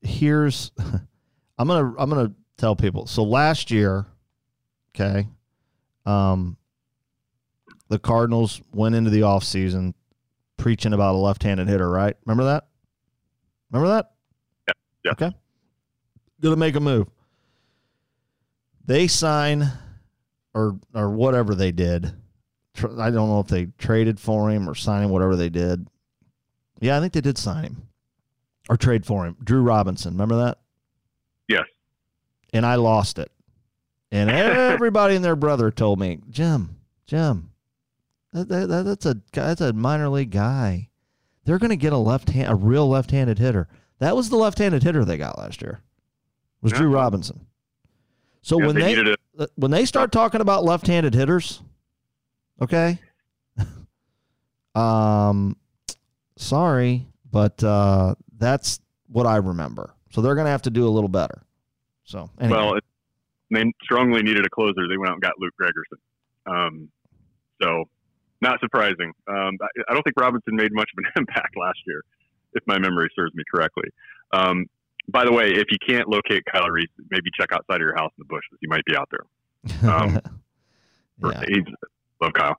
here's I'm gonna I'm gonna tell people. So last year, okay, um, the Cardinals went into the offseason preaching about a left-handed hitter, right? Remember that? Remember that? Yeah. yeah. Okay. Gonna make a move. They sign or or whatever they did. I don't know if they traded for him or signed him, whatever they did. Yeah, I think they did sign him or trade for him. Drew Robinson, remember that? Yes. And I lost it. And everybody and their brother told me, Jim, Jim, that, that, that's a that's a minor league guy. They're going to get a left hand, a real left-handed hitter. That was the left-handed hitter they got last year. Was yeah. Drew Robinson. So yeah, when they, they uh, when they start talking about left-handed hitters, okay, um, sorry, but uh, that's what I remember. So they're going to have to do a little better. So anyway. well, it, they strongly needed a closer. They went out and got Luke Gregerson. Um, so not surprising. Um, I, I, don't think Robinson made much of an impact last year, if my memory serves me correctly. Um, by the way, if you can't locate Kyle Reese, maybe check outside of your house in the bushes. He might be out there. Um, yeah. Love Kyle.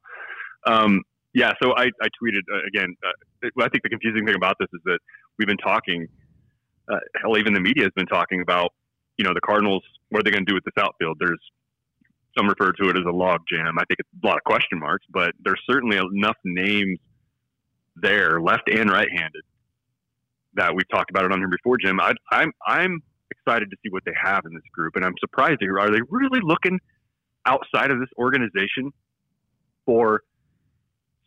Um, yeah, so I, I tweeted uh, again. Uh, I think the confusing thing about this is that we've been talking. Uh, hell, even the media has been talking about, you know, the Cardinals. What are they going to do with this outfield? There's some refer to it as a log jam. I think it's a lot of question marks, but there's certainly enough names there, left and right-handed, that we've talked about it on here before, Jim. I, I'm I'm excited to see what they have in this group, and I'm surprised. Are they really looking outside of this organization for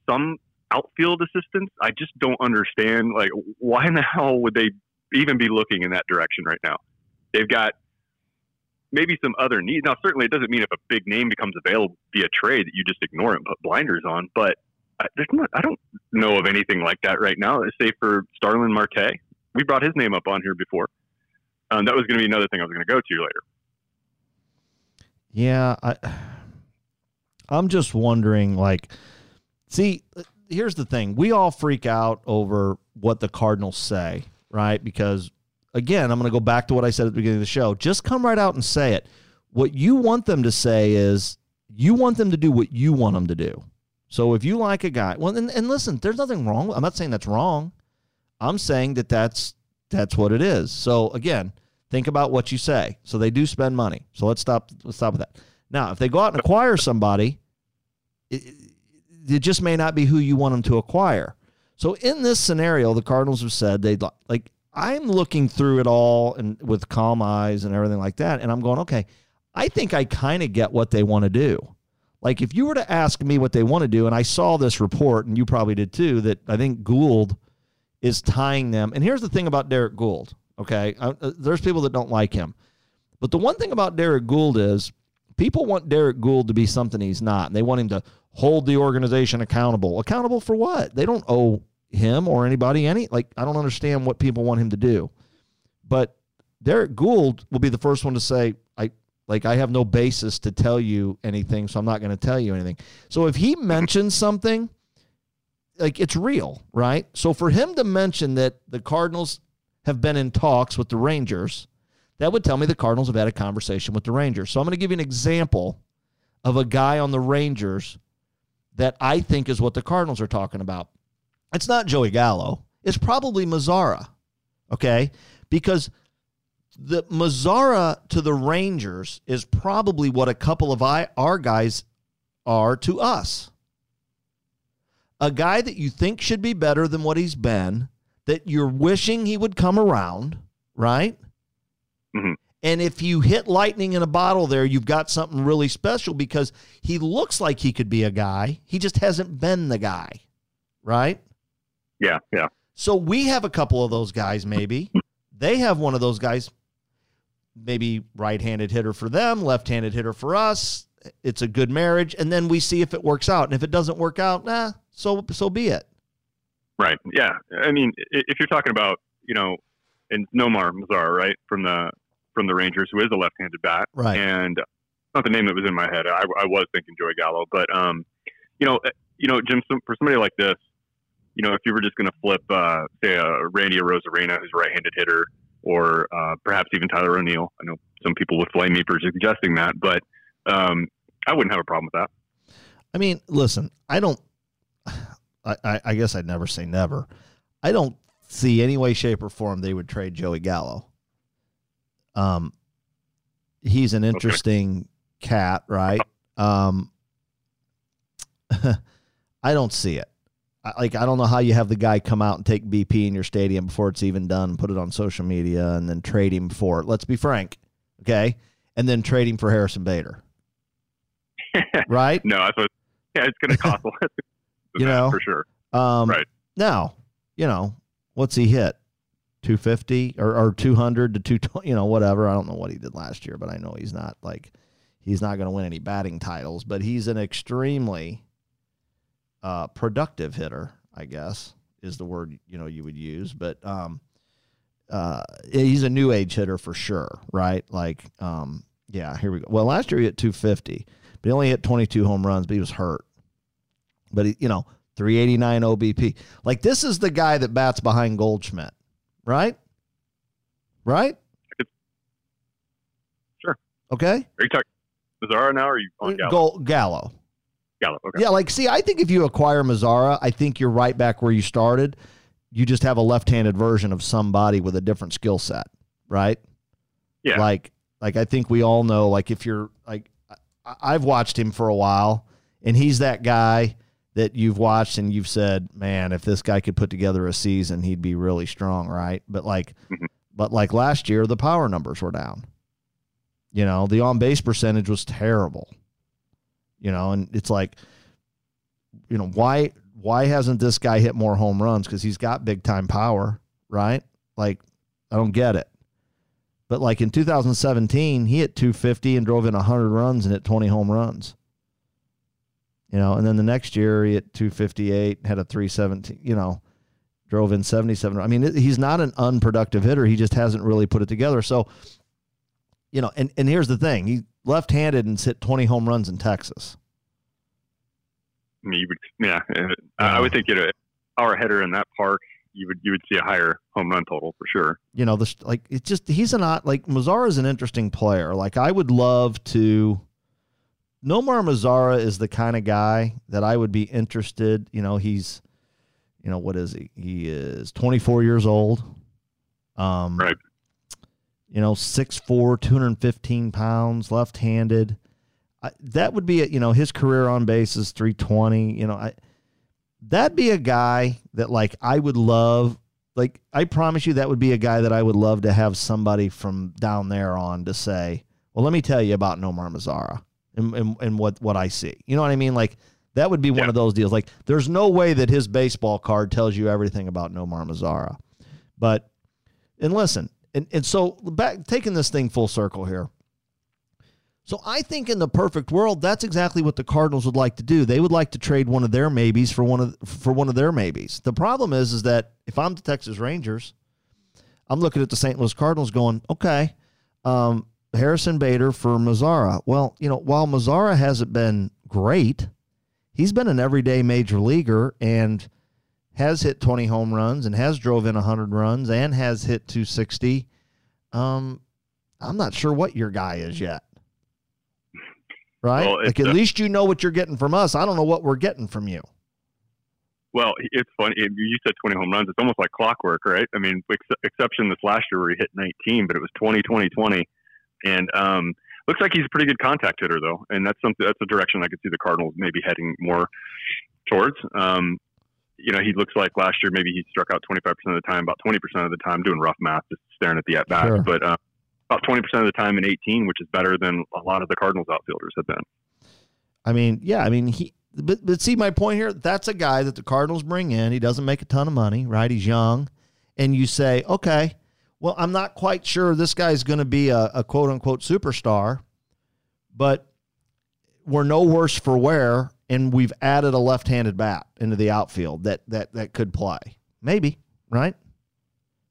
some outfield assistance? I just don't understand. Like, why in the hell would they even be looking in that direction right now? They've got maybe some other needs. Now, certainly, it doesn't mean if a big name becomes available via trade that you just ignore it and put blinders on. But I, there's not, I don't know of anything like that right now. Say for Starling Marte, we brought his name up on here before. Um, that was going to be another thing I was going to go to later. Yeah, I, I'm just wondering. Like, see, here's the thing: we all freak out over what the Cardinals say, right? Because again, I'm going to go back to what I said at the beginning of the show. Just come right out and say it. What you want them to say is you want them to do what you want them to do. So if you like a guy, well, and, and listen, there's nothing wrong. I'm not saying that's wrong. I'm saying that that's that's what it is. So again, think about what you say. So they do spend money. So let's stop. Let's stop with that. Now, if they go out and acquire somebody, it, it just may not be who you want them to acquire. So in this scenario, the Cardinals have said they'd like I'm looking through it all and with calm eyes and everything like that, and I'm going, okay, I think I kind of get what they want to do. Like if you were to ask me what they want to do, and I saw this report, and you probably did too, that I think Goold is tying them. And here's the thing about Derrick Goold. Okay, uh, uh there's people that don't like him, but the one thing about Derrick Goold is People want Derrick Goold to be something he's not. And they want him to hold the organization accountable. Accountable for what? They don't owe him or anybody any. Like, I don't understand what people want him to do. But Derrick Goold will be the first one to say, I like I have no basis to tell you anything, so I'm not going to tell you anything. So if he mentions something, like it's real, right? So for him to mention that the Cardinals have been in talks with the Rangers, that would tell me the Cardinals have had a conversation with the Rangers. So I'm going to give you an example of a guy on the Rangers that I think is what the Cardinals are talking about. It's not Joey Gallo. It's probably Mazara. Okay? Because the Mazara to the Rangers is probably what a couple of our guys are to us. A guy that you think should be better than what he's been, that you're wishing he would come around, right? Mm-hmm. And if you hit lightning in a bottle there, you've got something really special because he looks like he could be a guy. He just hasn't been the guy, right? Yeah, yeah. So we have a couple of those guys, maybe. they have one of those guys, maybe right handed hitter for them, left handed hitter for us. It's a good marriage. And then we see if it works out. And if it doesn't work out, nah, so so be it. Right. Yeah. I mean, if you're talking about, you know, and Nomar Mazar, right, from the from the Rangers, who is a left-handed bat, right? And not the name that was in my head. I, I was thinking Joey Gallo, but um, you know, you know, Jim, for somebody like this, you know, if you were just going to flip, uh, say, a Randy Arozarena, who's a right-handed hitter, or uh, perhaps even Tyler O'Neill. I know some people would flame me for suggesting that, but um, I wouldn't have a problem with that. I mean, listen, I don't. I, I guess I'd never say never. I don't see any way, shape, or form they would trade Joey Gallo. Um, he's an interesting okay. cat, right? Um, I don't see it. I, like I don't know how you have the guy come out and take BP in your stadium before it's even done, put it on social media, and then trade him for it. Let's be frank, okay? And then trade him for Harrison Bader, right? No, I thought yeah, it's going to cost a lot. you know, for sure. Um, right now, you know, what's he hit? 250 or, or 200 to 220, you know, whatever. I don't know what he did last year, but I know he's not like, he's not going to win any batting titles, but he's an extremely uh, productive hitter, I guess is the word, you know, you would use. But um, uh, he's a new age hitter for sure, right? Like, um, yeah, here we go. Well, last year he hit 250, but he only hit 22 home runs, but he was hurt. But, he, you know, 389 OBP. Like this is the guy that bats behind Goldschmidt, right? Right? Sure. Okay. Are you talking Mazara now or are you on Gallo? Gallo. Gallo. Okay. Yeah, like see, I think if you acquire Mazara, I think you're right back where you started. You just have a left-handed version of somebody with a different skill set, right? Yeah. Like like I think we all know like if you're like I've watched him for a while and he's that guy that you've watched and you've said, man, if this guy could put together a season, he'd be really strong, right? But like, mm-hmm. but like last year, the power numbers were down. You know, the on base percentage was terrible. You know, and it's like, you know, why why hasn't this guy hit more home runs? Because he's got big time power, right? Like, I don't get it. But like in 2017, he hit 250 and drove in 100 runs and hit 20 home runs. You know, and then the next year he at 258, had a 317, you know, drove in 77. I mean, he's not an unproductive hitter. He just hasn't really put it together. So, you know, and, and here's the thing he left handed and hit 20 home runs in Texas. You would, yeah, I would think, you know, our header in that park, you would you would see a higher home run total for sure. You know, this like it's just he's a not like Mazara is an interesting player. Like I would love to Nomar Mazara is the kind of guy that I would be interested. You know, he's, you know, what is he? He is 24 years old. Um, right. You know, 6'4", 215 pounds, left-handed. That would be, a, you know, his career on base is 320. You know, I that'd be a guy that like I would love. Like I promise you, that would be a guy that I would love to have somebody from down there on to say, well, let me tell you about Nomar Mazara and, and, and what, what I see. You know what I mean? Like that would be one yeah. of those deals. Like there's no way that his baseball card tells you everything about Nomar Mazara. But and listen, and, and so back taking this thing full circle here. So I think in the perfect world, that's exactly what the Cardinals would like to do. They would like to trade one of their maybes for one of for one of their maybes. The problem is, is that if I'm the Texas Rangers, I'm looking at the St. Louis Cardinals, going, okay, um, Harrison Bader for Mazara. Well, you know, while Mazara hasn't been great, he's been an everyday major leaguer and has hit 20 home runs and has drove in 100 runs and has hit 260. Um, I'm not sure what your guy is yet. Right? Well, like at a, least you know what you're getting from us. I don't know what we're getting from you. Well, it's funny. You said 20 home runs. It's almost like clockwork, right? I mean, ex- exception this last year where he hit 19, but it was 20, 20, 20. And um, looks like he's a pretty good contact hitter, though. And that's something that's a direction I could see the Cardinals maybe heading more towards. Um, you know, he looks like last year maybe he struck out 25% of the time, about 20% of the time, doing rough math, just staring at the at bat. Sure. But uh, about 20% of the time in 18, which is better than a lot of the Cardinals outfielders have been. I mean, yeah, I mean, he, but, but see, my point here, that's a guy that the Cardinals bring in. He doesn't make a ton of money, right? He's young. And you say, okay, well, I'm not quite sure this guy's going to be a, a quote unquote superstar, but we're no worse for wear. And we've added a left handed bat into the outfield that, that, that could play. Maybe, right?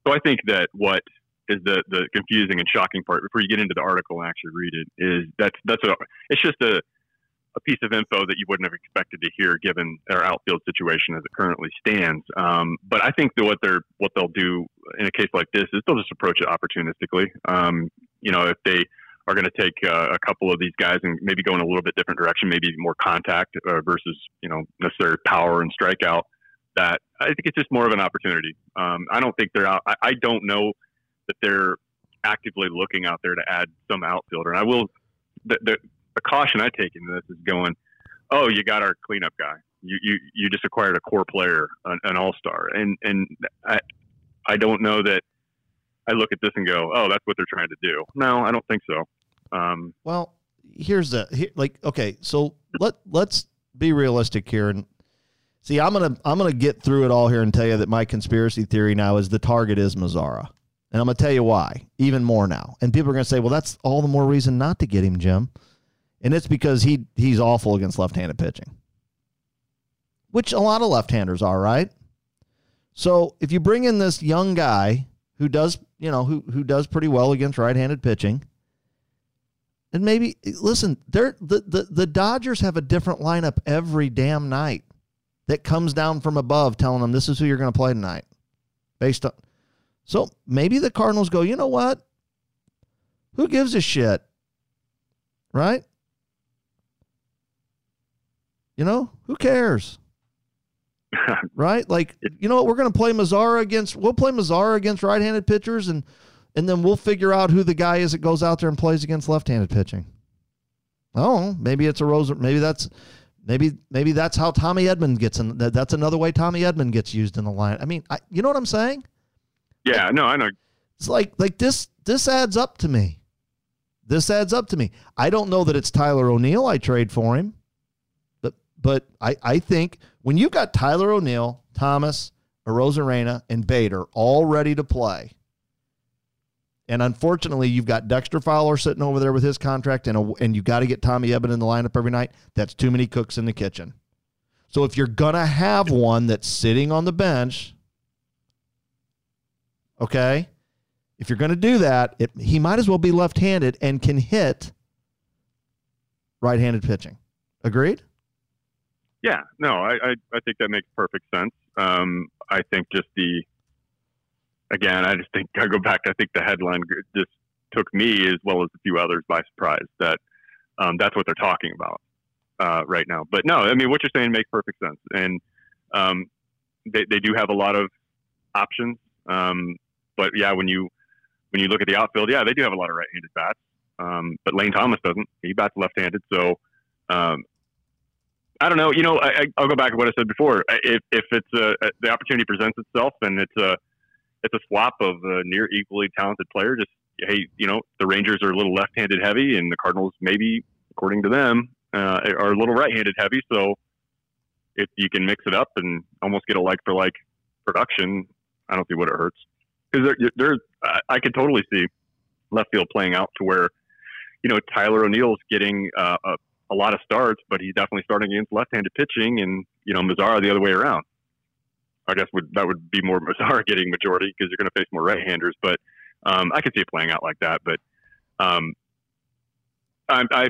So I think that what is the the confusing and shocking part before you get into the article and actually read it is that's that's a it's just a a piece of info that you wouldn't have expected to hear given their outfield situation as it currently stands. Um, but I think that what they're what they'll do in a case like this is they'll just approach it opportunistically. Um, you know, if they are going to take uh, a couple of these guys and maybe go in a little bit different direction, maybe more contact uh, versus you know necessary power and strikeout. That I think it's just more of an opportunity. Um, I don't think they're out. I, I don't know that they're actively looking out there to add some outfielder. And I will, the, the, the caution I take in this is going, oh, you got our cleanup guy. You, you, you just acquired a core player, an, an all star. And, and I, I don't know that I look at this and go, oh, that's what they're trying to do. No, I don't think so. Um, well, here's the, here, like, okay, so let, let's be realistic here and see, I'm to, I'm to get through it all here and tell you that my conspiracy theory now is the target is Mazara. And I'm going to tell you why, even more now. And people are going to say, well, that's all the more reason not to get him, Jim. And it's because he he's awful against left-handed pitching. Which a lot of left-handers are, right? So if you bring in this young guy who does, you know, who who does pretty well against right-handed pitching, and maybe listen, they're the, the, the Dodgers have a different lineup every damn night that comes down from above telling them this is who you're going to play tonight. Based on so maybe the Cardinals go, you know what? Who gives a shit? Right? You know, who cares? right? Like, you know what? We're going to play Mazara against, we'll play Mazara against right handed pitchers and, and then we'll figure out who the guy is that goes out there and plays against left handed pitching. Oh, maybe it's a Rose. Maybe that's, maybe, maybe that's how Tommy Edman gets in. That's another way Tommy Edman gets used in the line. I mean, I, you know what I'm saying? Yeah, no, I know. It's like like this this adds up to me. This adds up to me. I don't know that it's Tyler O'Neill I trade for him. But I, I think when you've got Tyler O'Neill, Thomas, Arozarena, and Bader all ready to play, and unfortunately, you've got Dexter Fowler sitting over there with his contract, and a, and you got to get Tommy Edman in the lineup every night. That's too many cooks in the kitchen. So if you're gonna have one that's sitting on the bench Okay. If you're to do that, it, he might as well be left handed and can hit right handed pitching. Agreed? Yeah, no, I, I, I, think that makes perfect sense. Um, I think just the, again, I just think I go back. I think the headline just took me as well as a few others by surprise that um, that's what they're talking about uh, right now. But no, I mean, what you're saying makes perfect sense. And um, they, they do have a lot of options. Um, but yeah, when you when you look at the outfield, yeah, they do have a lot of right-handed bats. Um, but Lane Thomas doesn't. He bats left-handed. So um, I don't know. You know, I, will go back to what I said before. If, if it's a, the opportunity presents itself and it's a it's a swap of a near equally talented player, just hey, you know, the Rangers are a little left-handed heavy, and the Cardinals maybe, according to them, uh, are a little right-handed heavy. So if you can mix it up and almost get a like for like production, I don't see what it hurts because there, there, I could totally see left field playing out to where, you know, Tyler O'Neill's getting uh, a, a lot of starts, but he's definitely starting against left-handed pitching, and you know, Mazara the other way around. I guess would that would be more Mazara getting majority because you're going to face more right-handers, but um, I could see it playing out like that. But um, I, I,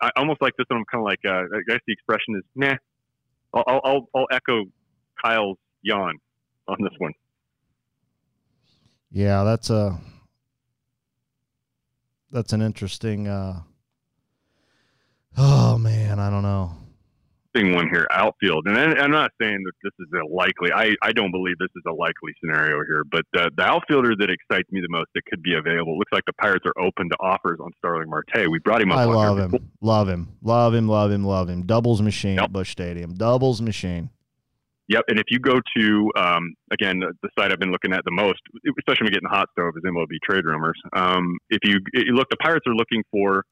I almost like this one. I'm kind of like, uh, I guess the expression is, nah. I'll, I'll, I'll echo Kyle's yawn on this one. Yeah, that's a that's an interesting. Uh, oh man, I don't know. One here, outfield, and I'm not saying that this is a likely. I, I don't believe this is a likely scenario here, but uh, the outfielder that excites me the most that could be available looks like the Pirates are open to offers on Starling Marte. We brought him up. I love him, love him, love him, love him, love him. Doubles machine yep. at Busch Stadium. Doubles machine. Yep, and if you go to um, again the site I've been looking at the most, especially when we get in the hot stove, is MLB Trade Rumors. Um, if you, you look, the Pirates are looking for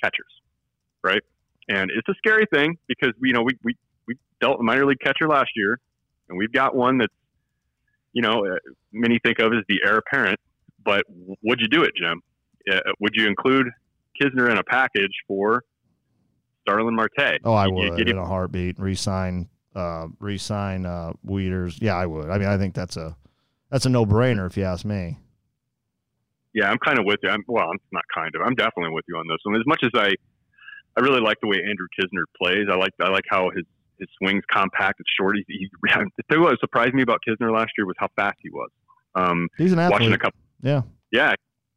catchers, right? And it's a scary thing because you know we we we dealt a minor league catcher last year, and we've got one that's you know uh, many think of as the heir apparent. But would you do it, Jim? Uh, would you include Knizner in a package for Starling Marte? Oh, I would in a heartbeat. Resign uh, re-sign uh, Wieters, yeah, I would. I mean, I think that's a that's a no-brainer if you ask me. Yeah, I'm kind of with you. I'm, well, I'm not kind of. I'm definitely with you on this one. As much as I, I really like the way Andrew Knizner plays. I like I like how his his swing's compact. It's short. He, he the thing what surprised me about Kisner last year was how fast he was. Um, He's an athlete. Watching a couple. Yeah. Yeah,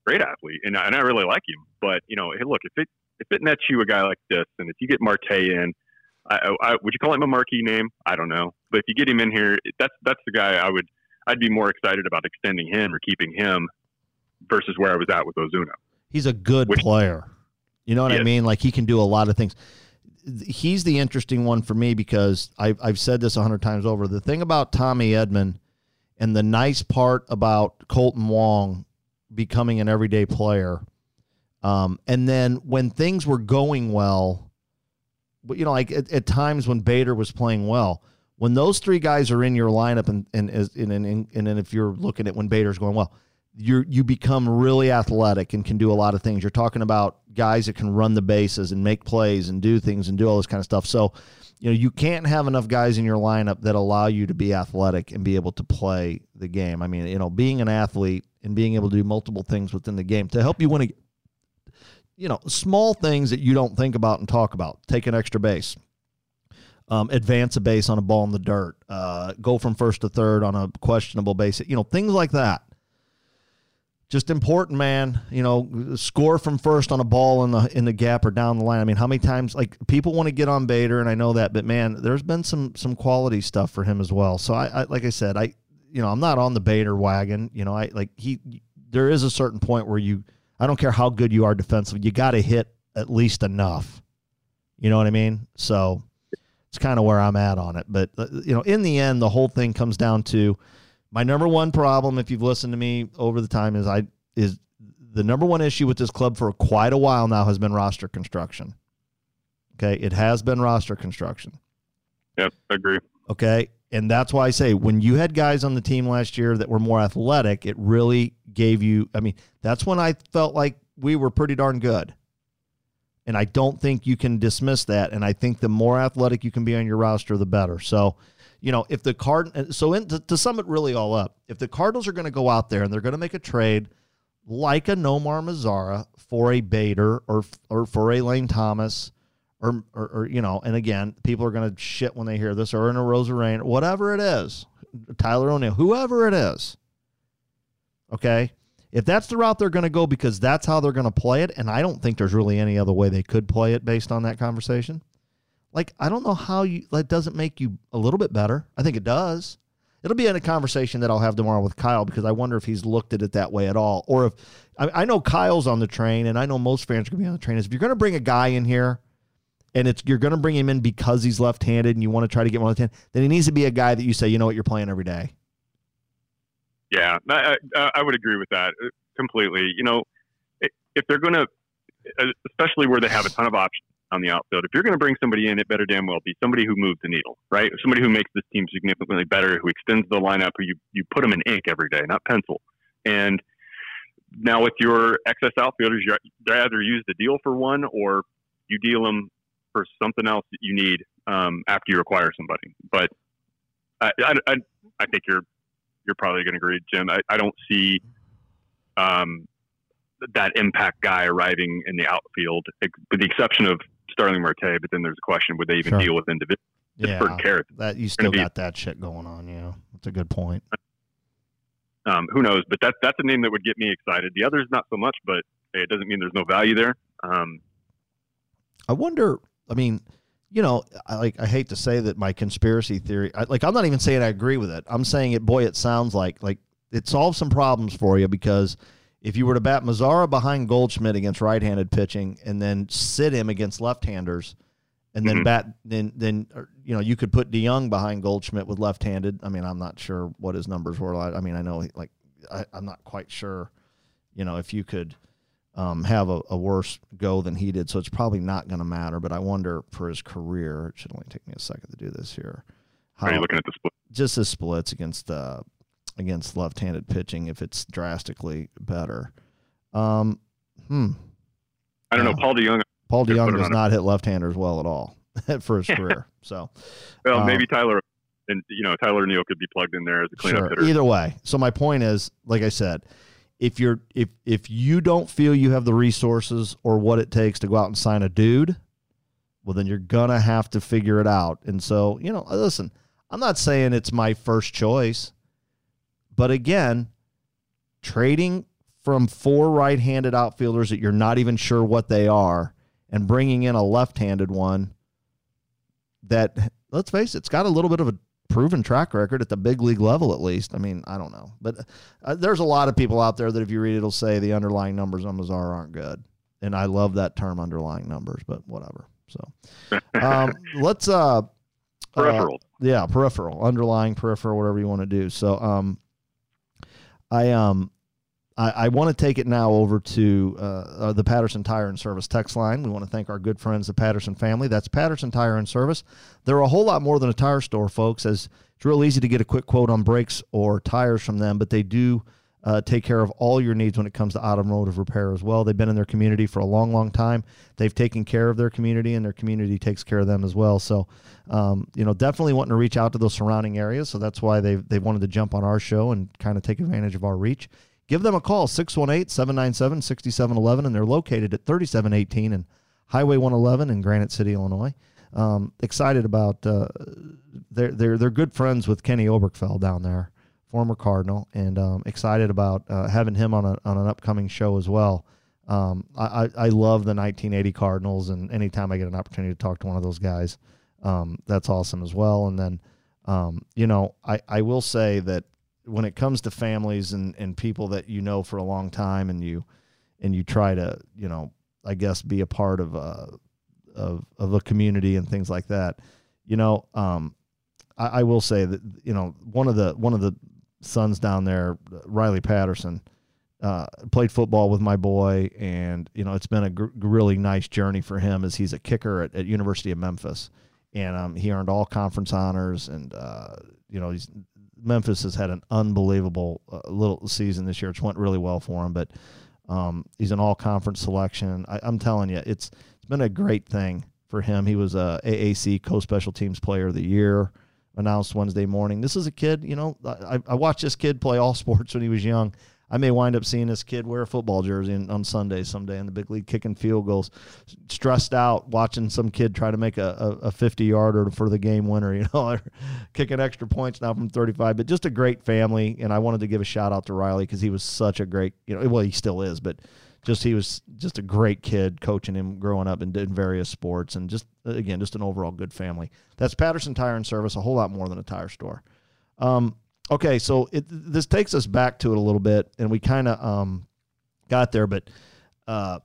great athlete, and and I really like him. But you know, hey, look, if it if it nets you a guy like this, and if you get Marte in I, I, would you call him a marquee name? I don't know, but if you get him in here, that's that's the guy I would I'd be more excited about extending him or keeping him versus where I was at with Ozuna. He's a good Which, player. You know what I mean? Like he can do a lot of things. He's the interesting one for me because I've I've said this a hundred times over. The thing about Tommy Edman and the nice part about Kolten Wong becoming an everyday player, um, and then when things were going well but you know, like at, at, times when Bader was playing well, when those three guys are in your lineup, and and and and, and, and if you're looking at when Bader's going well, you you become really athletic and can do a lot of things. You're talking about guys that can run the bases and make plays and do things and do all this kind of stuff. So, you know, you can't have enough guys in your lineup that allow you to be athletic and be able to play the game. I mean, you know, being an athlete and being able to do multiple things within the game to help you win a you know, small things that you don't think about and talk about. Take an extra base. Um, advance a base on a ball in the dirt, uh, go from first to third on a questionable base, you know, things like that. Just important, man. You know, score from first on a ball in the in the gap or down the line. I mean, how many times like people want to get on Bader, and I know that, but man, there's been some some quality stuff for him as well. So I, I like I said, I you know I'm not on the Bader wagon. You know, I like he. There is a certain point where you I don't care how good you are defensively, you got to hit at least enough. You know what I mean? So it's kind of where I'm at on it. But uh, you know, in the end, the whole thing comes down to my number one problem. If you've listened to me over the time, is I is the number one issue with this club for quite a while now has been roster construction. Okay, it has been roster construction. Yep, I agree. Okay, and that's why I say when you had guys on the team last year that were more athletic, it really gave you. I mean, that's when I felt like we were pretty darn good. And I don't think you can dismiss that. And I think the more athletic you can be on your roster, the better. So, you know, if the card, uh, so in, to, to sum it really all up, if the Cardinals are going to go out there and they're going to make a trade like a Nomar Mazara for a Bader or or for a Lane Thomas or, or, or, you know, and again, people are going to shit when they hear this, or in a Arozarena, whatever it is, Tyler O'Neill, whoever it is. Okay. If that's the route they're going to go because that's how they're going to play it, and I don't think there's really any other way they could play it based on that conversation. Like, I don't know how you, that doesn't make you a little bit better. I think it does. It'll be in a conversation that I'll have tomorrow with Kyle because I wonder if he's looked at it that way at all. Or if, I, I know Kyle's on the train, and I know most fans are going to be on the train. Is if you're going to bring a guy in here and it's you're going to bring him in because he's left-handed and you want to try to get one left-handed, then he needs to be a guy that you say, you know what, you're playing every day. Yeah, I, I, I would agree with that uh, completely. You know, if they're going to, uh, especially where they have a ton of options on the outfield, if you're going to bring somebody in, it better damn well be somebody who moves the needle, right? Somebody who makes this team significantly better, who extends the lineup, who you, you put them in ink every day, not pencil. And now with your excess outfielders, you either use the deal for one or you deal them for something else that you need um, after you acquire somebody. But I, I, I think you're you're probably going to agree, Jim. I, I don't see um, that impact guy arriving in the outfield, with the exception of Starling Marte. But then there's a question: Would they even Sure. deal with individuals? Yeah, for carrots? that you still be- got that shit going on. Yeah, that's a good point. Um, who knows? But that's that's a name that would get me excited. The others not so much, but hey, it doesn't mean there's no value there. Um, I wonder. I mean, you know, I like. I hate to say that my conspiracy theory. I, like, I'm not even saying I agree with it. I'm saying it. Boy, it sounds like like it solves some problems for you because if you were to bat Mazara behind Goldschmidt against right-handed pitching and then sit him against left-handers, and then Mhm. bat then then or, you know you could put DeJong behind Goldschmidt with left-handed. I mean, I'm not sure what his numbers were. I, I mean, I know like I, I'm not quite sure. You know, if you could um, have a, a worse go than he did. So it's probably not going to matter. But I wonder for his career, it should only take me a second to do this here. How, are you looking at the split? just his splits against uh, against left-handed pitching if it's drastically better. Um, hmm. I don't know. Paul DeJong. Paul DeJong does not hit left-handers well at all for his career. So Well, Um, maybe Tyler and you know Tyler Neal could be plugged in there as a cleanup sure. hitter. Either way. So my point is, like I said, if you're if if you don't feel you have the resources or what it takes to go out and sign a dude, well then you're gonna have to figure it out. And so, you know, listen, I'm not saying it's my first choice, but again, trading from four right-handed outfielders that you're not even sure what they are and bringing in a left-handed one that let's face it, it's got a little bit of a proven track record at the big league level at least. I mean, I don't know, but uh, there's a lot of people out there that if you read it, it'll say the underlying numbers on Mazar aren't good, and I love that term underlying numbers, but whatever. So um, let's uh, uh, yeah, peripheral, underlying peripheral, whatever you want to do. So um, I um. I, I want to take it now over to uh, uh, the Patterson Tire and Service text line. We want to thank our good friends, the Patterson family. That's Patterson Tire and Service. They're a whole lot more than a tire store, folks, as it's real easy to get a quick quote on brakes or tires from them, but they do uh, take care of all your needs when it comes to automotive repair as well. They've been in their community for a long, long time. They've taken care of their community, and their community takes care of them as well. So, um, you know, definitely wanting to reach out to those surrounding areas. So that's why they've, they've wanted to jump on our show and kind of take advantage of our reach. Give them a call, 618 797 6711, and they're located at 3718 and Highway 111 in Granite City, Illinois. Um, excited about uh, they're they're they're good friends with Kenny Oberkfell down there, former Cardinal, and um, excited about uh, having him on a on an upcoming show as well. Um, I, I love the 1980 Cardinals, and anytime I get an opportunity to talk to one of those guys, um, that's awesome as well. And then, um, you know, I I will say that when it comes to families and and people that you know for a long time, and you and you try to you know I guess be a part of a of of a community and things like that. You know, um, I, I will say that you know one of the one of the sons down there, Riley Patterson, uh, played football with my boy, and you know it's been a gr- really nice journey for him as he's a kicker at, at University of Memphis, and um, he earned all conference honors, and uh, you know he's Memphis has had an unbelievable uh, little season this year. It's went really well for him, but um, he's an all conference selection. I, I'm telling you, it's it's been a great thing for him. He was a AAC co special teams player of the year announced Wednesday morning. This is a kid, you know, I, I watched this kid play all sports when he was young. I may wind up seeing this kid wear a football jersey on Sunday someday in the big league kicking field goals, stressed out watching some kid try to make a, a, a 50 yarder for the game winner, you know, kicking extra points now from 35. But just a great family. And I wanted to give a shout out to Riley because he was such a great, you know, well, he still is, but just he was just a great kid coaching him growing up and in various sports and just again just an overall good family. That's patterson tire and service a whole lot more than a tire store. Um, okay so it, this takes us back to it a little bit and we kind of um, got there but uh,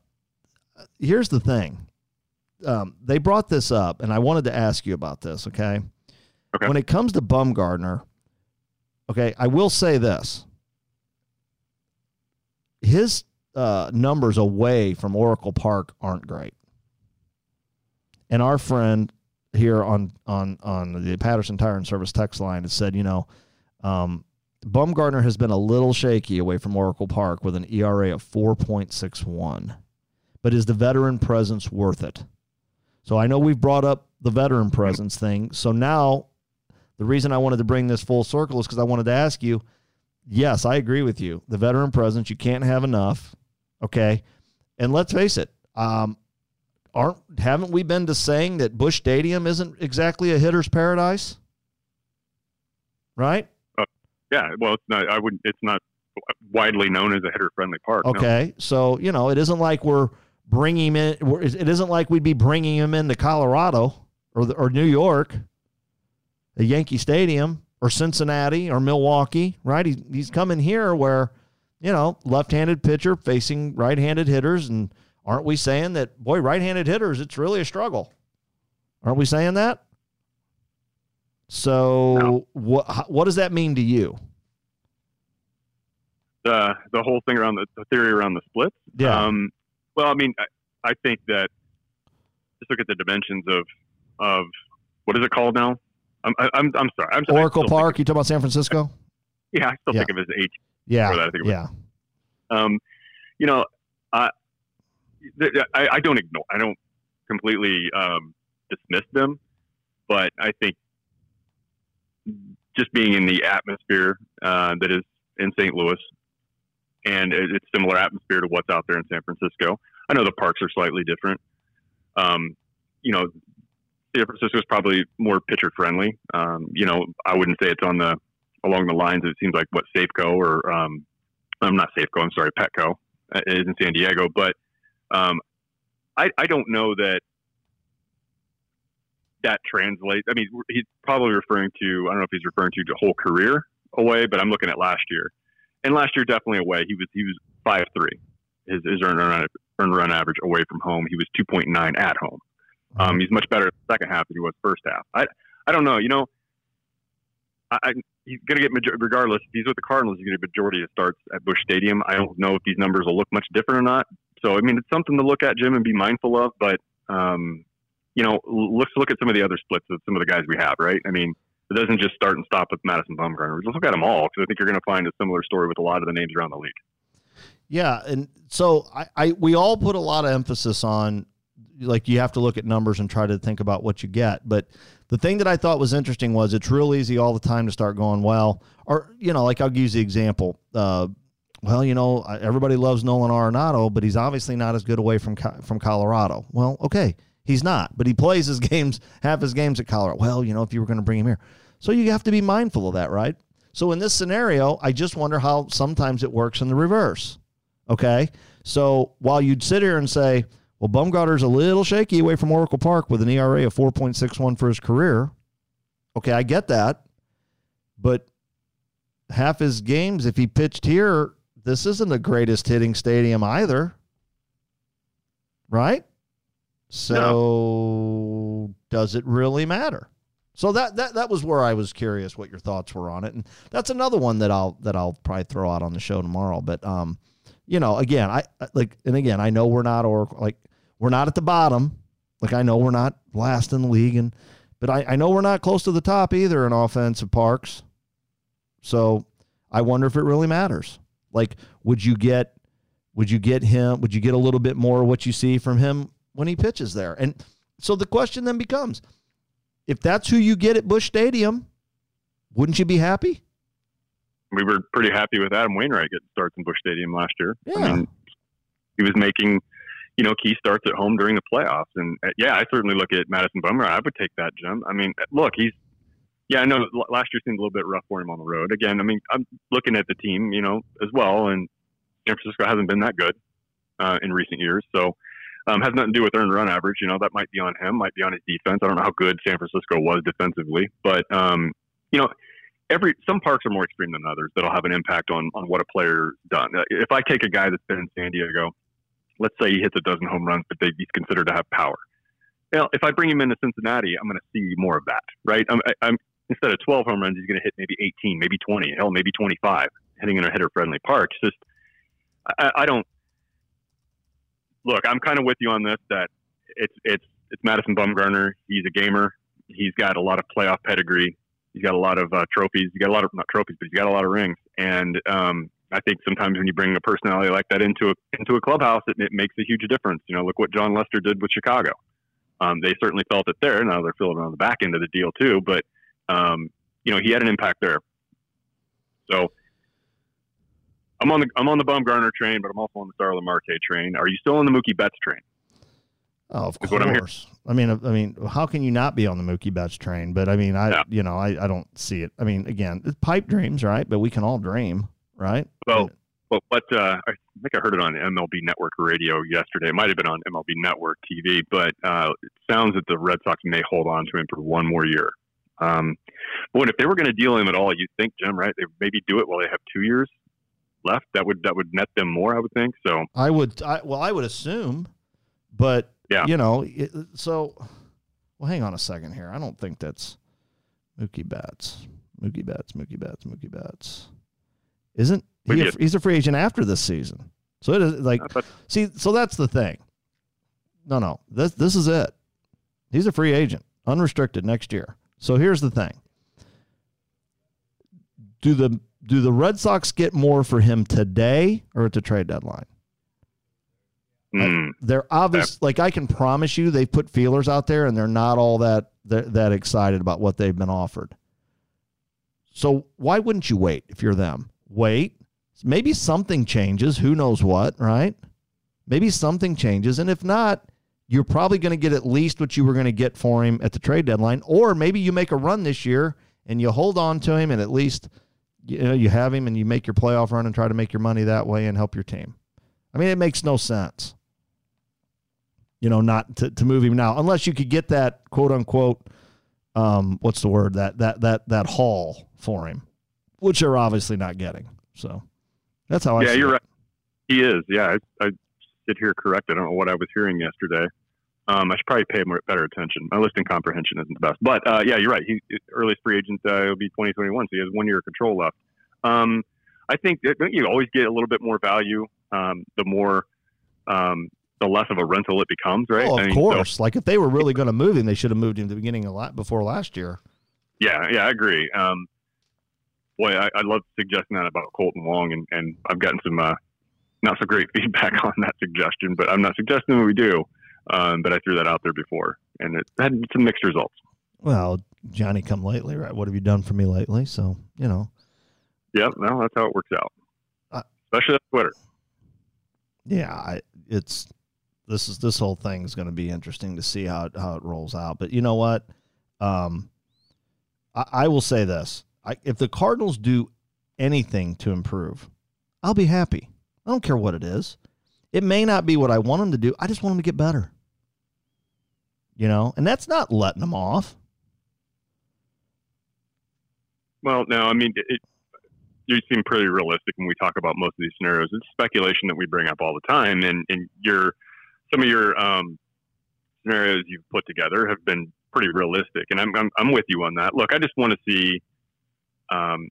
here's the thing. Um, they brought this up and i wanted to ask you about this okay, Okay. when it comes to Bumgarner okay i will say this. His uh, numbers away from Oracle Park aren't great. And our friend here on on on the Patterson Tire and Service text line has said, you know, um, Bumgarner has been a little shaky away from Oracle Park with an ERA of 4.61. But is the veteran presence worth it? So I know we've brought up the veteran presence thing. So now the reason I wanted to bring this full circle is because I wanted to ask you yes, I agree with you. The veteran presence, you can't have enough. Okay. And let's face it, um, aren't haven't we been to saying that Busch Stadium isn't exactly a hitter's paradise? Right? Uh, yeah. Well, it's not. I wouldn't. It's not widely known as a hitter-friendly park. Okay. No. So you know, it isn't like we're bringing him in. It isn't like we'd be bringing him into Colorado or the, or New York, a Yankee Stadium or Cincinnati or Milwaukee, right? He, he's coming here where, you know, left-handed pitcher facing right-handed hitters, and aren't we saying that boy, right-handed hitters, it's really a struggle? Aren't we saying that? So no. what what does that mean to you? The the whole thing around the, the theory around the splits. Yeah. Um, well, I mean, I, I think that just look at the dimensions of of what is it called now? I'm I'm, I'm sorry. I'm Oracle Park. You talk about San Francisco? Yeah, I still yeah. think of it as H. Yeah. That, yeah. Um, you know, I, I, I don't ignore. I don't completely um, dismiss them, but I think just being in the atmosphere uh, that is in St. Louis, and it's similar atmosphere to what's out there in San Francisco. I know the parks are slightly different. Um, you know, San Francisco is probably more pitcher friendly. Um, you know, I wouldn't say it's on the along the lines. of It seems like what Safeco or um, I'm not Safeco. I'm sorry, Petco uh, is in San Diego, but um, I, I don't know that that translates. I mean, he's probably referring to. I don't know if he's referring to the whole career away, but I'm looking at last year, and last year definitely away. He was he was five three. His his earned run earned run average away from home. He was two point nine at home. Um, he's much better second half than he was first half. I I don't know. You know, I he's going to get regardless. If he's with the Cardinals, he's going to get a majority of starts at Busch Stadium. I don't know if these numbers will look much different or not. So I mean, it's something to look at, Jim, and be mindful of. But um, you know, let's look at some of the other splits of some of the guys we have. Right? I mean, it doesn't just start and stop with Madison Bumgarner. Just look at them all because I think you're going to find a similar story with a lot of the names around the league. Yeah, and so I, I we all put a lot of emphasis on like you have to look at numbers and try to think about what you get. But the thing that I thought was interesting was it's real easy all the time to start going, well, or, you know, like I'll use the example. Uh, well, you know, everybody loves Nolan Arenado, but he's obviously not as good away from from Colorado. Well, okay, he's not, but he plays his games, half his games at Colorado. Well, you know, if you were going to bring him here, so you have to be mindful of that, right? So in this scenario, I just wonder how sometimes it works in the reverse. Okay, so while you'd sit here and say, well, Bumgarner's a little shaky away from Oracle Park with an ERA of 4.61 for his career. Okay, I get that. But half his games, if he pitched here, this isn't the greatest hitting stadium either. Right? So no. does it really matter? So that, that that was where I was curious what your thoughts were on it. And that's another one that I'll that I'll probably throw out on the show tomorrow. But um you know, again, I like, and again, I know we're not or like we're not at the bottom. Like I know we're not last in the league, and but I, I know we're not close to the top either in offensive parks. So I wonder if it really matters. Like, would you get, would you get him? Would you get a little bit more of what you see from him when he pitches there? And so the question then becomes, if that's who you get at Busch Stadium, wouldn't you be happy? we were pretty happy with Adam Wainwright getting starts in Busch Stadium last year. Yeah. I mean, he was making, you know, key starts at home during the playoffs. And uh, yeah, I certainly look at Madison Bumgarner. I would take that, Jim. I mean, look, he's, yeah, I know last year seemed a little bit rough for him on the road. Again, I mean, I'm looking at the team, you know, as well, and San Francisco hasn't been that good uh, in recent years. So, um, has nothing to do with earned run average. You know, that might be on him, might be on his defense. I don't know how good San Francisco was defensively, but um, you know, every some parks are more extreme than others that'll have an impact on on what a player done. Uh, if I take a guy that's been in San Diego, let's say he hits a dozen home runs, but they, he's considered to have power. Now, if I bring him into Cincinnati, I'm going to see more of that, right? I'm, I'm instead of 12 home runs, he's going to hit maybe 18, maybe 20, hell, maybe 25, hitting in a hitter-friendly park. It's just, I, I don't look. I'm kind of with you on this. That it's it's it's Madison Bumgarner. He's a gamer. He's got a lot of playoff pedigree He's got a lot of uh, trophies. He's got a lot of not trophies, but he's got a lot of rings. And um, I think sometimes when you bring a personality like that into a into a clubhouse, it, it makes a huge difference. You know, look what Jon Lester did with Chicago. Um, they certainly felt it there. Now they're feeling it on the back end of the deal too, but um, you know he had an impact there. So I'm on the I'm on the Bumgarner train, but I'm also on the Starling Marte train. Are you still on the Mookie Betts train? Oh, of course. I mean, I mean, how can you not be on the Mookie Betts train? But I mean, I Yeah. you know, I, I don't see it. I mean, again, it's pipe dreams, right? But we can all dream, right? Well, But what uh, I think I heard it on MLB Network radio yesterday. It might have been on MLB Network TV, but uh, it sounds that the Red Sox may hold on to him for one more year. Um, but if they were going to deal him at all, you think, Jim, right? They maybe do it while they have two years left. That would that would net them more, I would think. So I would, I, well, I would assume, but Yeah. you know, it, so. Well, hang on a second here. I don't think that's Mookie Betts. Mookie Betts. Mookie Betts. Mookie Betts. Isn't he? A, he's a free agent after this season. So it is like See, so that's the thing. No, no. This this is it. He's a free agent, unrestricted next year. So here's the thing. Do the do the Red Sox get more for him today or at the trade deadline? mm, They're obvious like I can promise you they've put feelers out there and they're not all that that, that excited about what they've been offered. So why wouldn't you wait if you're them? Wait. Maybe something changes, who knows what, right? Maybe something changes and if not, you're probably going to get at least what you were going to get for him at the trade deadline or maybe you make a run this year and you hold on to him and at least you know you have him and you make your playoff run and try to make your money that way and help your team. I mean, it makes no sense you know, not to, to move him now, unless you could get that quote unquote, um, what's the word that that that that haul for him, which they're obviously not getting. So that's how I. yeah, you're it. right. He is. Yeah, I, I sit here correct. I don't know what I was hearing yesterday. Um, I should probably pay more better attention. My listing comprehension isn't the best, but uh, yeah, you're right. He earliest free agent uh, will be 2021, so he has one year of control left. Um, I think that you always get a little bit more value um, the more um, the less of a rental it becomes, right? Oh, I of mean, so- course. like if they were really going to move him, they should have moved him the beginning of lot before last year. Yeah, yeah, I agree. Um, boy, I, I love suggesting that about Kolten Wong, and, and I've gotten some uh, not so great feedback on that suggestion. But I'm not suggesting that we do. Um, but I threw that out there before, and it had some mixed results. Well, Johnny, come lately, right? What have you done for me lately? So you know, Yep, well, that's how it works out, Uh, especially on Twitter. yeah, I, it's this is this whole thing is going to be interesting to see how it, how it rolls out. But you know what? Um, I, I will say this: I, if the Cardinals do anything to improve, I'll be happy. I don't care what it is. It may not be what I want them to do. I just want them to get better. You know, and that's not letting them off. Well, no, I mean, it, you seem pretty realistic when we talk about most of these scenarios. It's speculation that we bring up all the time, and and your some of your um, scenarios you've put together have been pretty realistic, and I'm I'm, I'm with you on that. Look, I just want to see um,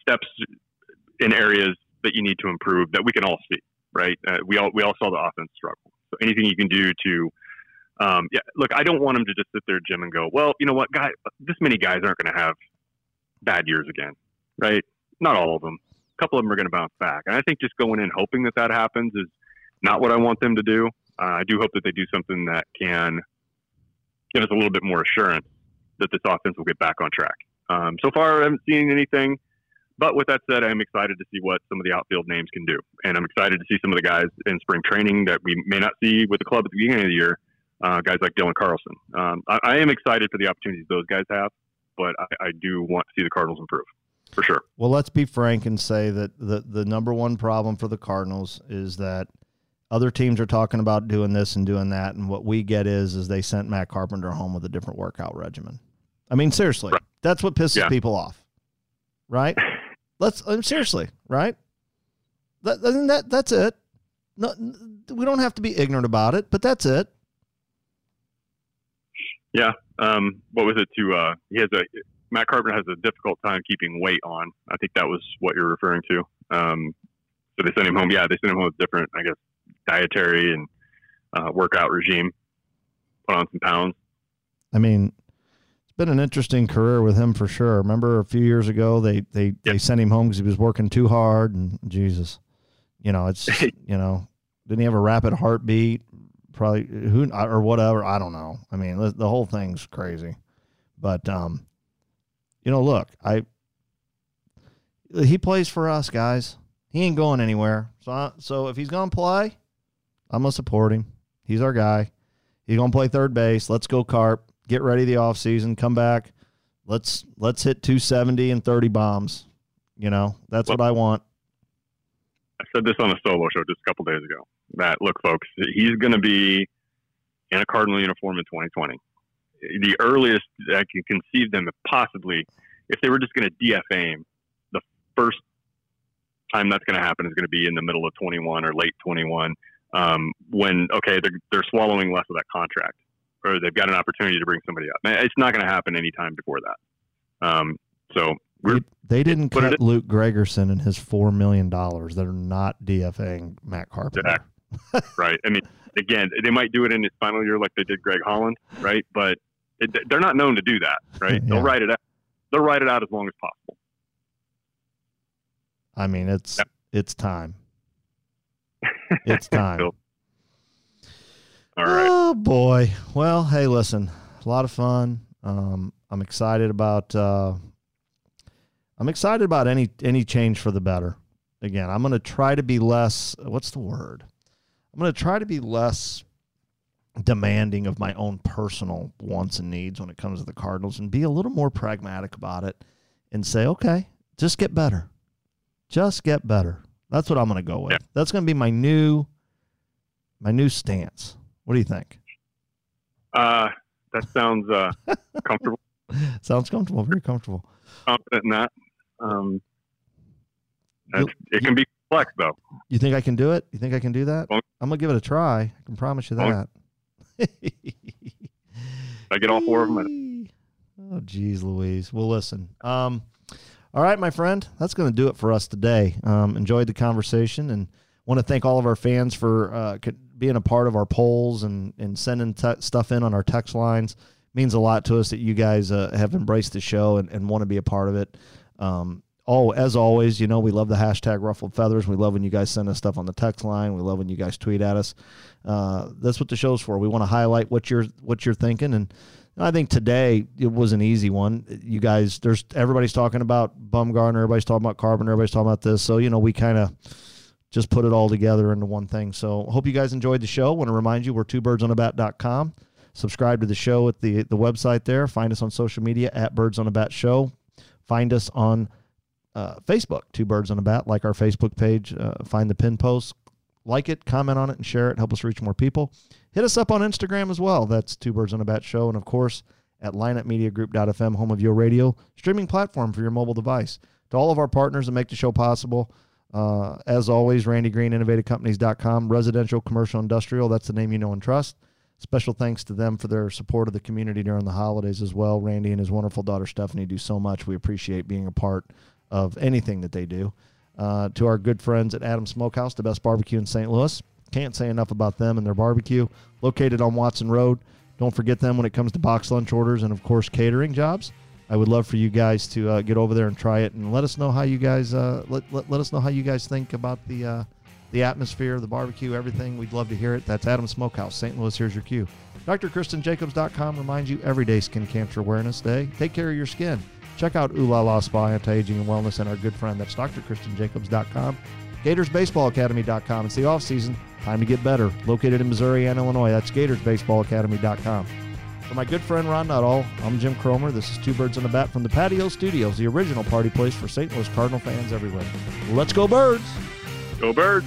steps in areas that you need to improve that we can all see. Right? Uh, we all we all saw the offense struggle. So anything you can do to um, yeah, look, I don't want them to just sit there, Jim, and go, well, you know what, guy, this many guys aren't going to have bad years again, right? Not all of them. A couple of them are going to bounce back. And I think just going in hoping that that happens is not what I want them to do. Uh, I do hope that they do something that can give us a little bit more assurance that this offense will get back on track. Um, so far, I haven't seen anything. But with that said, I'm excited to see what some of the outfield names can do. And I'm excited to see some of the guys in spring training that we may not see with the club at the beginning of the year, uh, guys like Dylan Carlson. Um, I, I am excited for the opportunities those guys have but I, I do want to see the Cardinals improve for sure. Well, let's be frank and say that the the number one problem for the Cardinals is that other teams are talking about doing this and doing that, and what we get is is they sent Matt Carpenter home with a different workout regimen. I mean, seriously, Right. that's what pisses Yeah. people off, right? Let's um, seriously, right? That, that that's it. No, we don't have to be ignorant about it, but that's it. Yeah. Um, what was it to, uh, he has a, Matt Carpenter has a difficult time keeping weight on. I think that was what you're referring to. Um, so they sent him home. Yeah. They sent him home with different, I guess, dietary and, uh, workout regime, put on some pounds. I mean, been an interesting career with him for sure. Remember a few years ago they they, yep. they sent him home because he was working too hard and Jesus, you know it's you know didn't he have a rapid heartbeat? Probably who or whatever. I don't know. I mean the, the whole thing's crazy, but um, you know look I he plays for us guys. He ain't going anywhere. So I, so if he's gonna play, I'm gonna support him. He's our guy. He's gonna play third base. Let's go carp get ready the off season, come back. Let's let's hit 270 and 30 bombs. You know, that's well, what I want. I said this on a solo show just a couple days ago. That look, folks, he's going to be in a Cardinal uniform in 2020. The earliest I can conceive them, if possibly, if they were just going to DFA him, the first time that's going to happen is going to be in the middle of 21 or late 21. Um, when okay, they're they're swallowing less of that contract or they've got an opportunity to bring somebody up. It's not going to happen anytime before that. Um, so they, they, didn't cut Luke Gregerson and his four million dollars. They're not DFAing Matt Carpenter. Exactly. right. I mean, again, they might do it in his final year like they did Greg Holland, right? But it, they're not known to do that, right? yeah. They'll write it out. They'll write it out as long as possible. I mean, it's yep. it's time. It's time. All right. Oh boy. Well, hey, listen, a lot of fun. Um, I'm excited about. Uh, I'm excited about any any change for the better. Again, I'm going to try to be less. What's the word? I'm going to try to be less demanding of my own personal wants and needs when it comes to the Cardinals, and be a little more pragmatic about it, and say, okay, just get better, just get better. That's what I'm going to go with. Yeah. That's going to be my new my new stance. What do you think? Uh, that sounds uh, comfortable. sounds comfortable. Very comfortable. Confident in that. Um, it can be complex, though. You think I can do it? You think I can do that? Well, I'm gonna give it a try. I can promise you that. I get all four of them. Oh, geez, Louise. Well, listen. Um, all right, my friend. That's going to do it for us today. Um, enjoyed the conversation and want to thank all of our fans for uh, being a part of our polls and and sending te- stuff in on our text lines means a lot to us that you guys uh, have embraced the show and, and want to be a part of it. Um, oh, as always, you know we love the hashtag ruffled feathers. We love when you guys send us stuff on the text line. We love when you guys tweet at us. Uh, that's what the show's for. We want to highlight what you're what you're thinking and. I think today it was an easy one. You guys, there's everybody's talking about Bumgarner, everybody's talking about Carbon. everybody's talking about this. So you know, we kind of just put it all together into one thing. So hope you guys enjoyed the show. Want to remind you we're twobirdsonabat.com. Subscribe to the show at the the website there. Find us on social media at Birds on a Bat Show. Find us on uh, Facebook, Two Birds on a Bat. Like our Facebook page. Uh, find the pin post, like it, comment on it, and share it. Help us reach more people. Hit us up on Instagram as well. That's Two Birds on a Bat Show, and of course at lineupmediagroup.fm, home of your radio streaming platform for your mobile device. To all of our partners that make the show possible. Uh, as always, Randy Green, innovativecompanies.com, residential, commercial, industrial. That's the name you know and trust. Special thanks to them for their support of the community during the holidays as well. Randy and his wonderful daughter Stephanie do so much. We appreciate being a part of anything that they do. Uh, to our good friends at Adam Smokehouse, the best barbecue in St. Louis. Can't say enough about them and their barbecue. Located on Watson Road. Don't forget them when it comes to box lunch orders and, of course, catering jobs. I would love for you guys to uh, get over there and try it and let us know how you guys uh, let, let, let us know how you guys think about the uh, the atmosphere, the barbecue, everything. We'd love to hear it. That's Adam Smokehouse, St. Louis. Here's your cue. DrKristenJacobs.com reminds you every day Skin Cancer Awareness Day. Take care of your skin. Check out Ooh La La Spa Anti-Aging and Wellness and our good friend. That's DrKristenJacobs.com. GatorsBaseballAcademy.com. It's the off season. Time to get better. Located in Missouri and Illinois. That's GatorsBaseballAcademy.com. For my good friend Ron Nuttall, I'm Jim Cromer. This is Two Birds on the Bat from the Patio Studios, the original party place for St. Louis Cardinal fans everywhere. Let's go, Birds! Go, Birds!